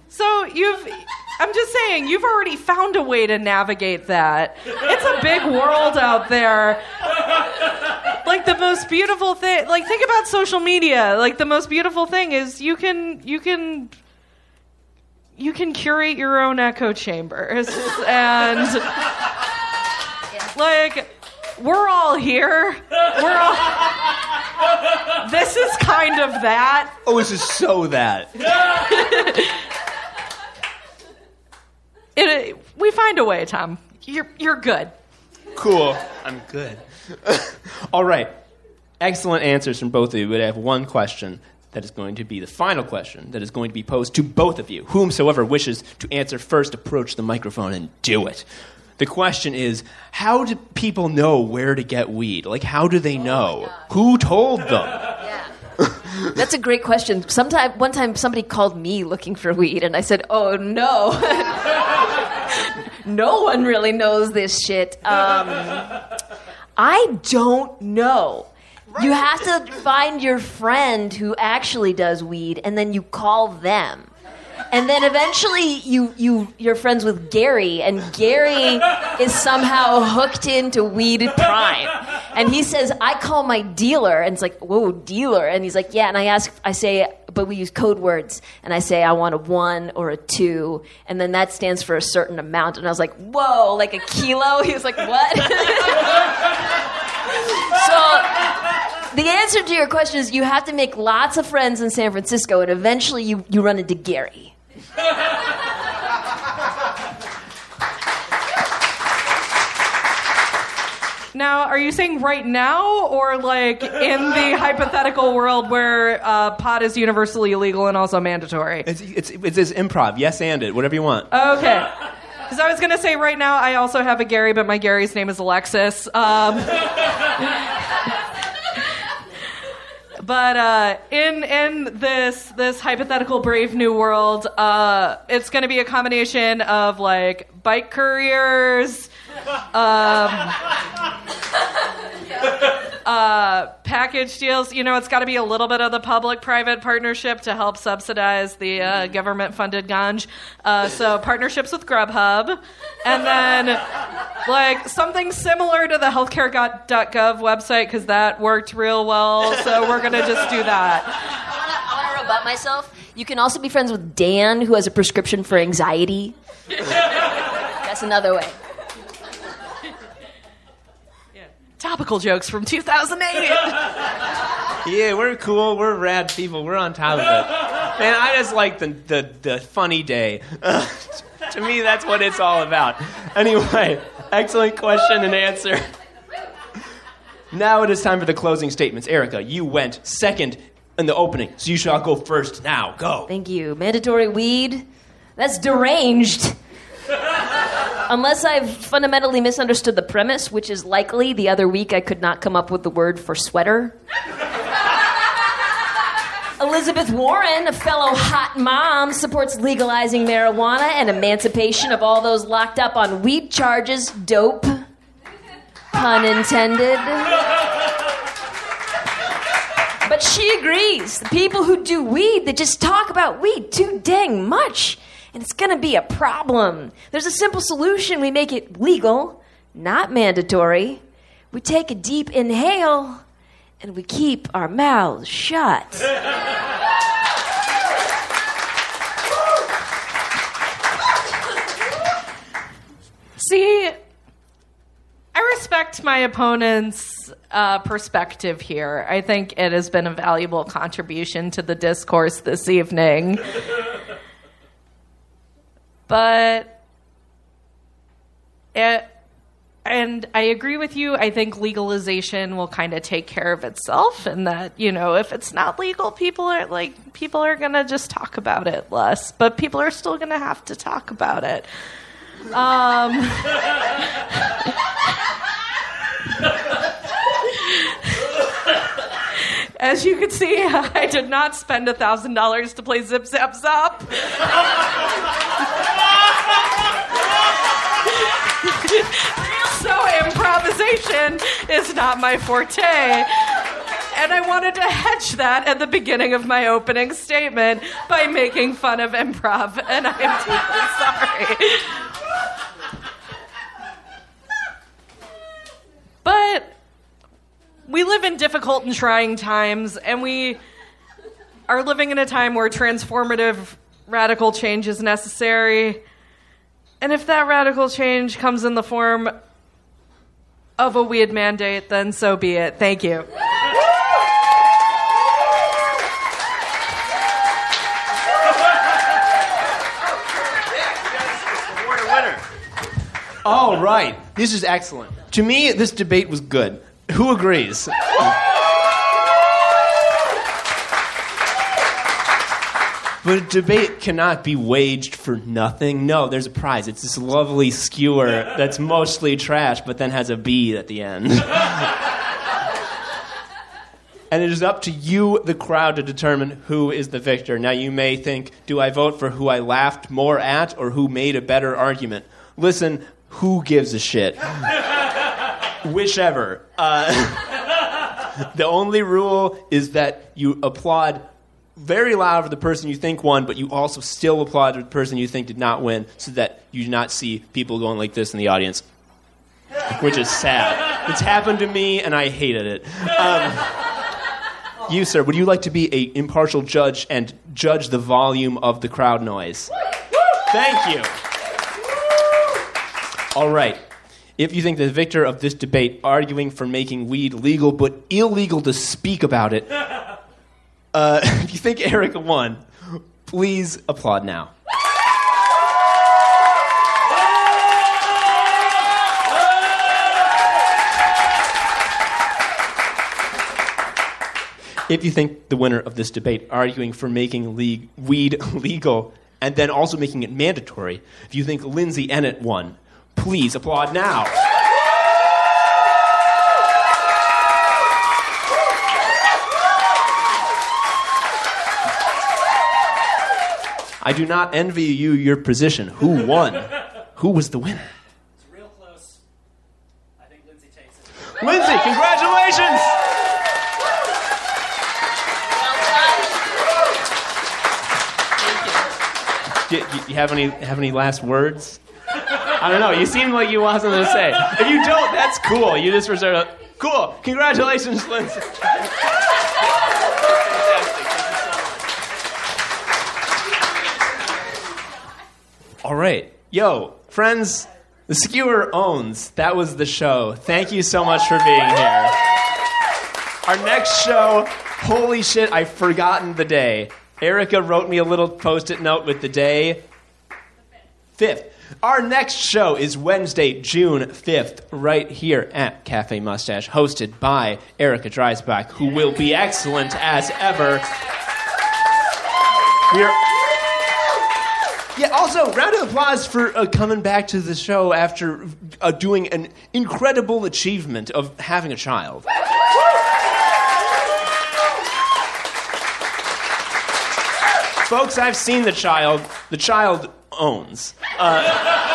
So you've I'm just saying, you've already found a way to navigate that. It's a big world out there. Like the most beautiful thing, like think about social media. Like the most beautiful thing is you can you can you can curate your own echo chambers and like we're all here. We're all This is kind of that. Oh, this is so that. *laughs* It, uh, we find a way, Tom. You're you're good. Cool. I'm good. *laughs* All right. Excellent answers from both of you, but I have one question that is going to be the final question that is going to be posed to both of you. Whomsoever wishes to answer first, approach the microphone and do it. The question is how do people know where to get weed? Like, how do they know? Oh, Who told them? *laughs* That's a great question. Sometime, one time, somebody called me looking for weed, and I said, "Oh no, *laughs* no one really knows this shit." Um, I don't know. You have to find your friend who actually does weed, and then you call them. And then eventually you, you, you're friends with Gary, and Gary is somehow hooked into Weed Prime. And he says, I call my dealer, and it's like, whoa, dealer. And he's like, yeah. And I ask, I say, but we use code words. And I say, I want a one or a two. And then that stands for a certain amount. And I was like, whoa, like a kilo? *laughs* He was like, what? *laughs* so the answer to your question is you have to make lots of friends in San Francisco, and eventually you, you run into Gary. Now, are you saying right now, or like in the hypothetical world where uh, pot is universally illegal and also mandatory? It's, it's, it's, it's improv. Yes, and it. Whatever you want. Okay. Because I was going to say right now, I also have a Gary, but my Gary's name is Alexis. Um, *laughs* but uh, in in this this hypothetical brave new world, uh, it's going to be a combination of like bike couriers, um, *laughs* uh, package deals. You know, it's got to be a little bit of the public-private partnership to help subsidize the uh, government-funded ganj. Uh, so partnerships with Grubhub, and then like something similar to the healthcare.gov website because that worked real well. So we're gonna just do that. I want to rebut myself. You can also be friends with Dan, who has a prescription for anxiety. *laughs* That's another way. Topical jokes from 2008. Yeah, we're cool. We're rad people. We're on top of it. Man, I just like the the, the funny day. *laughs* to me, that's what it's all about. Anyway, excellent question and answer. Now it is time for the closing statements. Erica, you went second in the opening, so you shall go first. Now, go. Thank you. Mandatory weed? That's deranged. *laughs* Unless I've fundamentally misunderstood the premise, which is likely the other week I could not come up with the word for sweater. *laughs* Elizabeth Warren, a fellow hot mom, supports legalizing marijuana and emancipation of all those locked up on weed charges. Dope. Pun intended. But she agrees. The people who do weed, they just talk about weed too dang much. And it's gonna be a problem. There's a simple solution. We make it legal, not mandatory. We take a deep inhale and we keep our mouths shut. *laughs* See, I respect my opponent's uh, perspective here. I think it has been a valuable contribution to the discourse this evening. *laughs* but it, and I agree with you. I think legalization will kind of take care of itself, and that you know, if it's not legal, people are like people are gonna just talk about it less, but people are still gonna have to talk about it. Um, *laughs* as you can see, *laughs* I did not spend a thousand dollars to play Zip Zap Zop. *laughs* so improvisation is not my forte. And I wanted to hedge that at the beginning of my opening statement by making fun of improv, and I am deeply sorry. But we live in difficult and trying times, and we are living in a time where transformative radical change is necessary. And if that radical change comes in the form of a weed mandate, then so be it. Thank you. All right. This is excellent. To me, this debate was good. Who agrees? But a debate cannot be waged for nothing. No, there's a prize. It's this lovely skewer that's mostly trash, but then has a B at the end. *laughs* and it is up to you, the crowd, to determine who is the victor. Now, you may think, do I vote for who I laughed more at or who made a better argument? Listen, who gives a shit? *laughs* Whichever. Uh, *laughs* the only rule is that you applaud very loud for the person you think won, but you also still applaud the person you think did not win, so that you do not see people going like this in the audience, which is sad. It's happened to me, and I hated it. Um, you, sir, would you like to be an impartial judge and judge the volume of the crowd noise? Thank you. All right. If you think the victor of this debate arguing for making weed legal but illegal to speak about it, uh, *laughs* if you think Erica won, please applaud now. If you think the winner of this debate arguing for making le- weed *laughs* legal and then also making it mandatory, if you think Lindsay Eanet won, please applaud now. I do not envy you your position. Who won? *laughs* Who was the winner? It's real close. I think Lindsay takes it. Lindsay, congratulations! Do you, you have any have any last words? I don't know. You seem like you want something to say. If you don't, that's cool. You just reserve a cool. Congratulations, Lindsay. All right, yo, friends. The Skewer owns. That was the show. Thank you so much for being here. Our next show, holy shit, I've forgotten the day. Erica wrote me a little post it note with the day. 5th. Our next show is Wednesday, June 5th, right here at Cafe Mustache, hosted by Erica Dreisbach, who will be excellent as ever. We're yeah, also, round of applause for uh, coming back to the show after uh, doing an incredible achievement of having a child. Folks, I've seen the child. The child owns. Uh,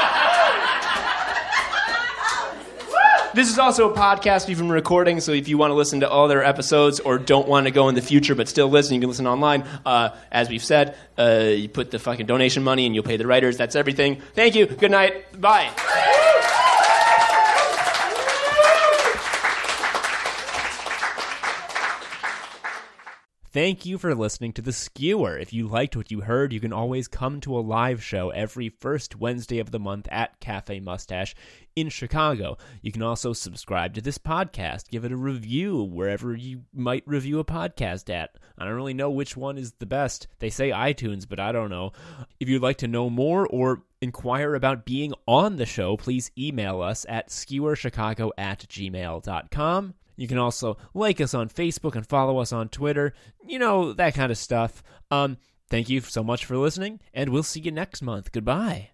this is also a podcast we've been recording, so if you want to listen to other episodes or don't want to go in the future but still listen, you can listen online. Uh, as we've said, uh, you put the fucking donation money and you'll pay the writers. That's everything. Thank you. Good night. Bye. Thank you for listening to The Skewer. If you liked what you heard, you can always come to a live show every first Wednesday of the month at Cafe Mustache in Chicago. You can also subscribe to this podcast, give it a review wherever you might review a podcast at. I don't really know which one is the best. They say iTunes, but I don't know. If you'd like to know more or inquire about being on the show, please email us at skewerchicago at gmail.com. You can also like us on Facebook and follow us on Twitter. You know, that kind of stuff. Um, thank you so much for listening, and we'll see you next month. Goodbye.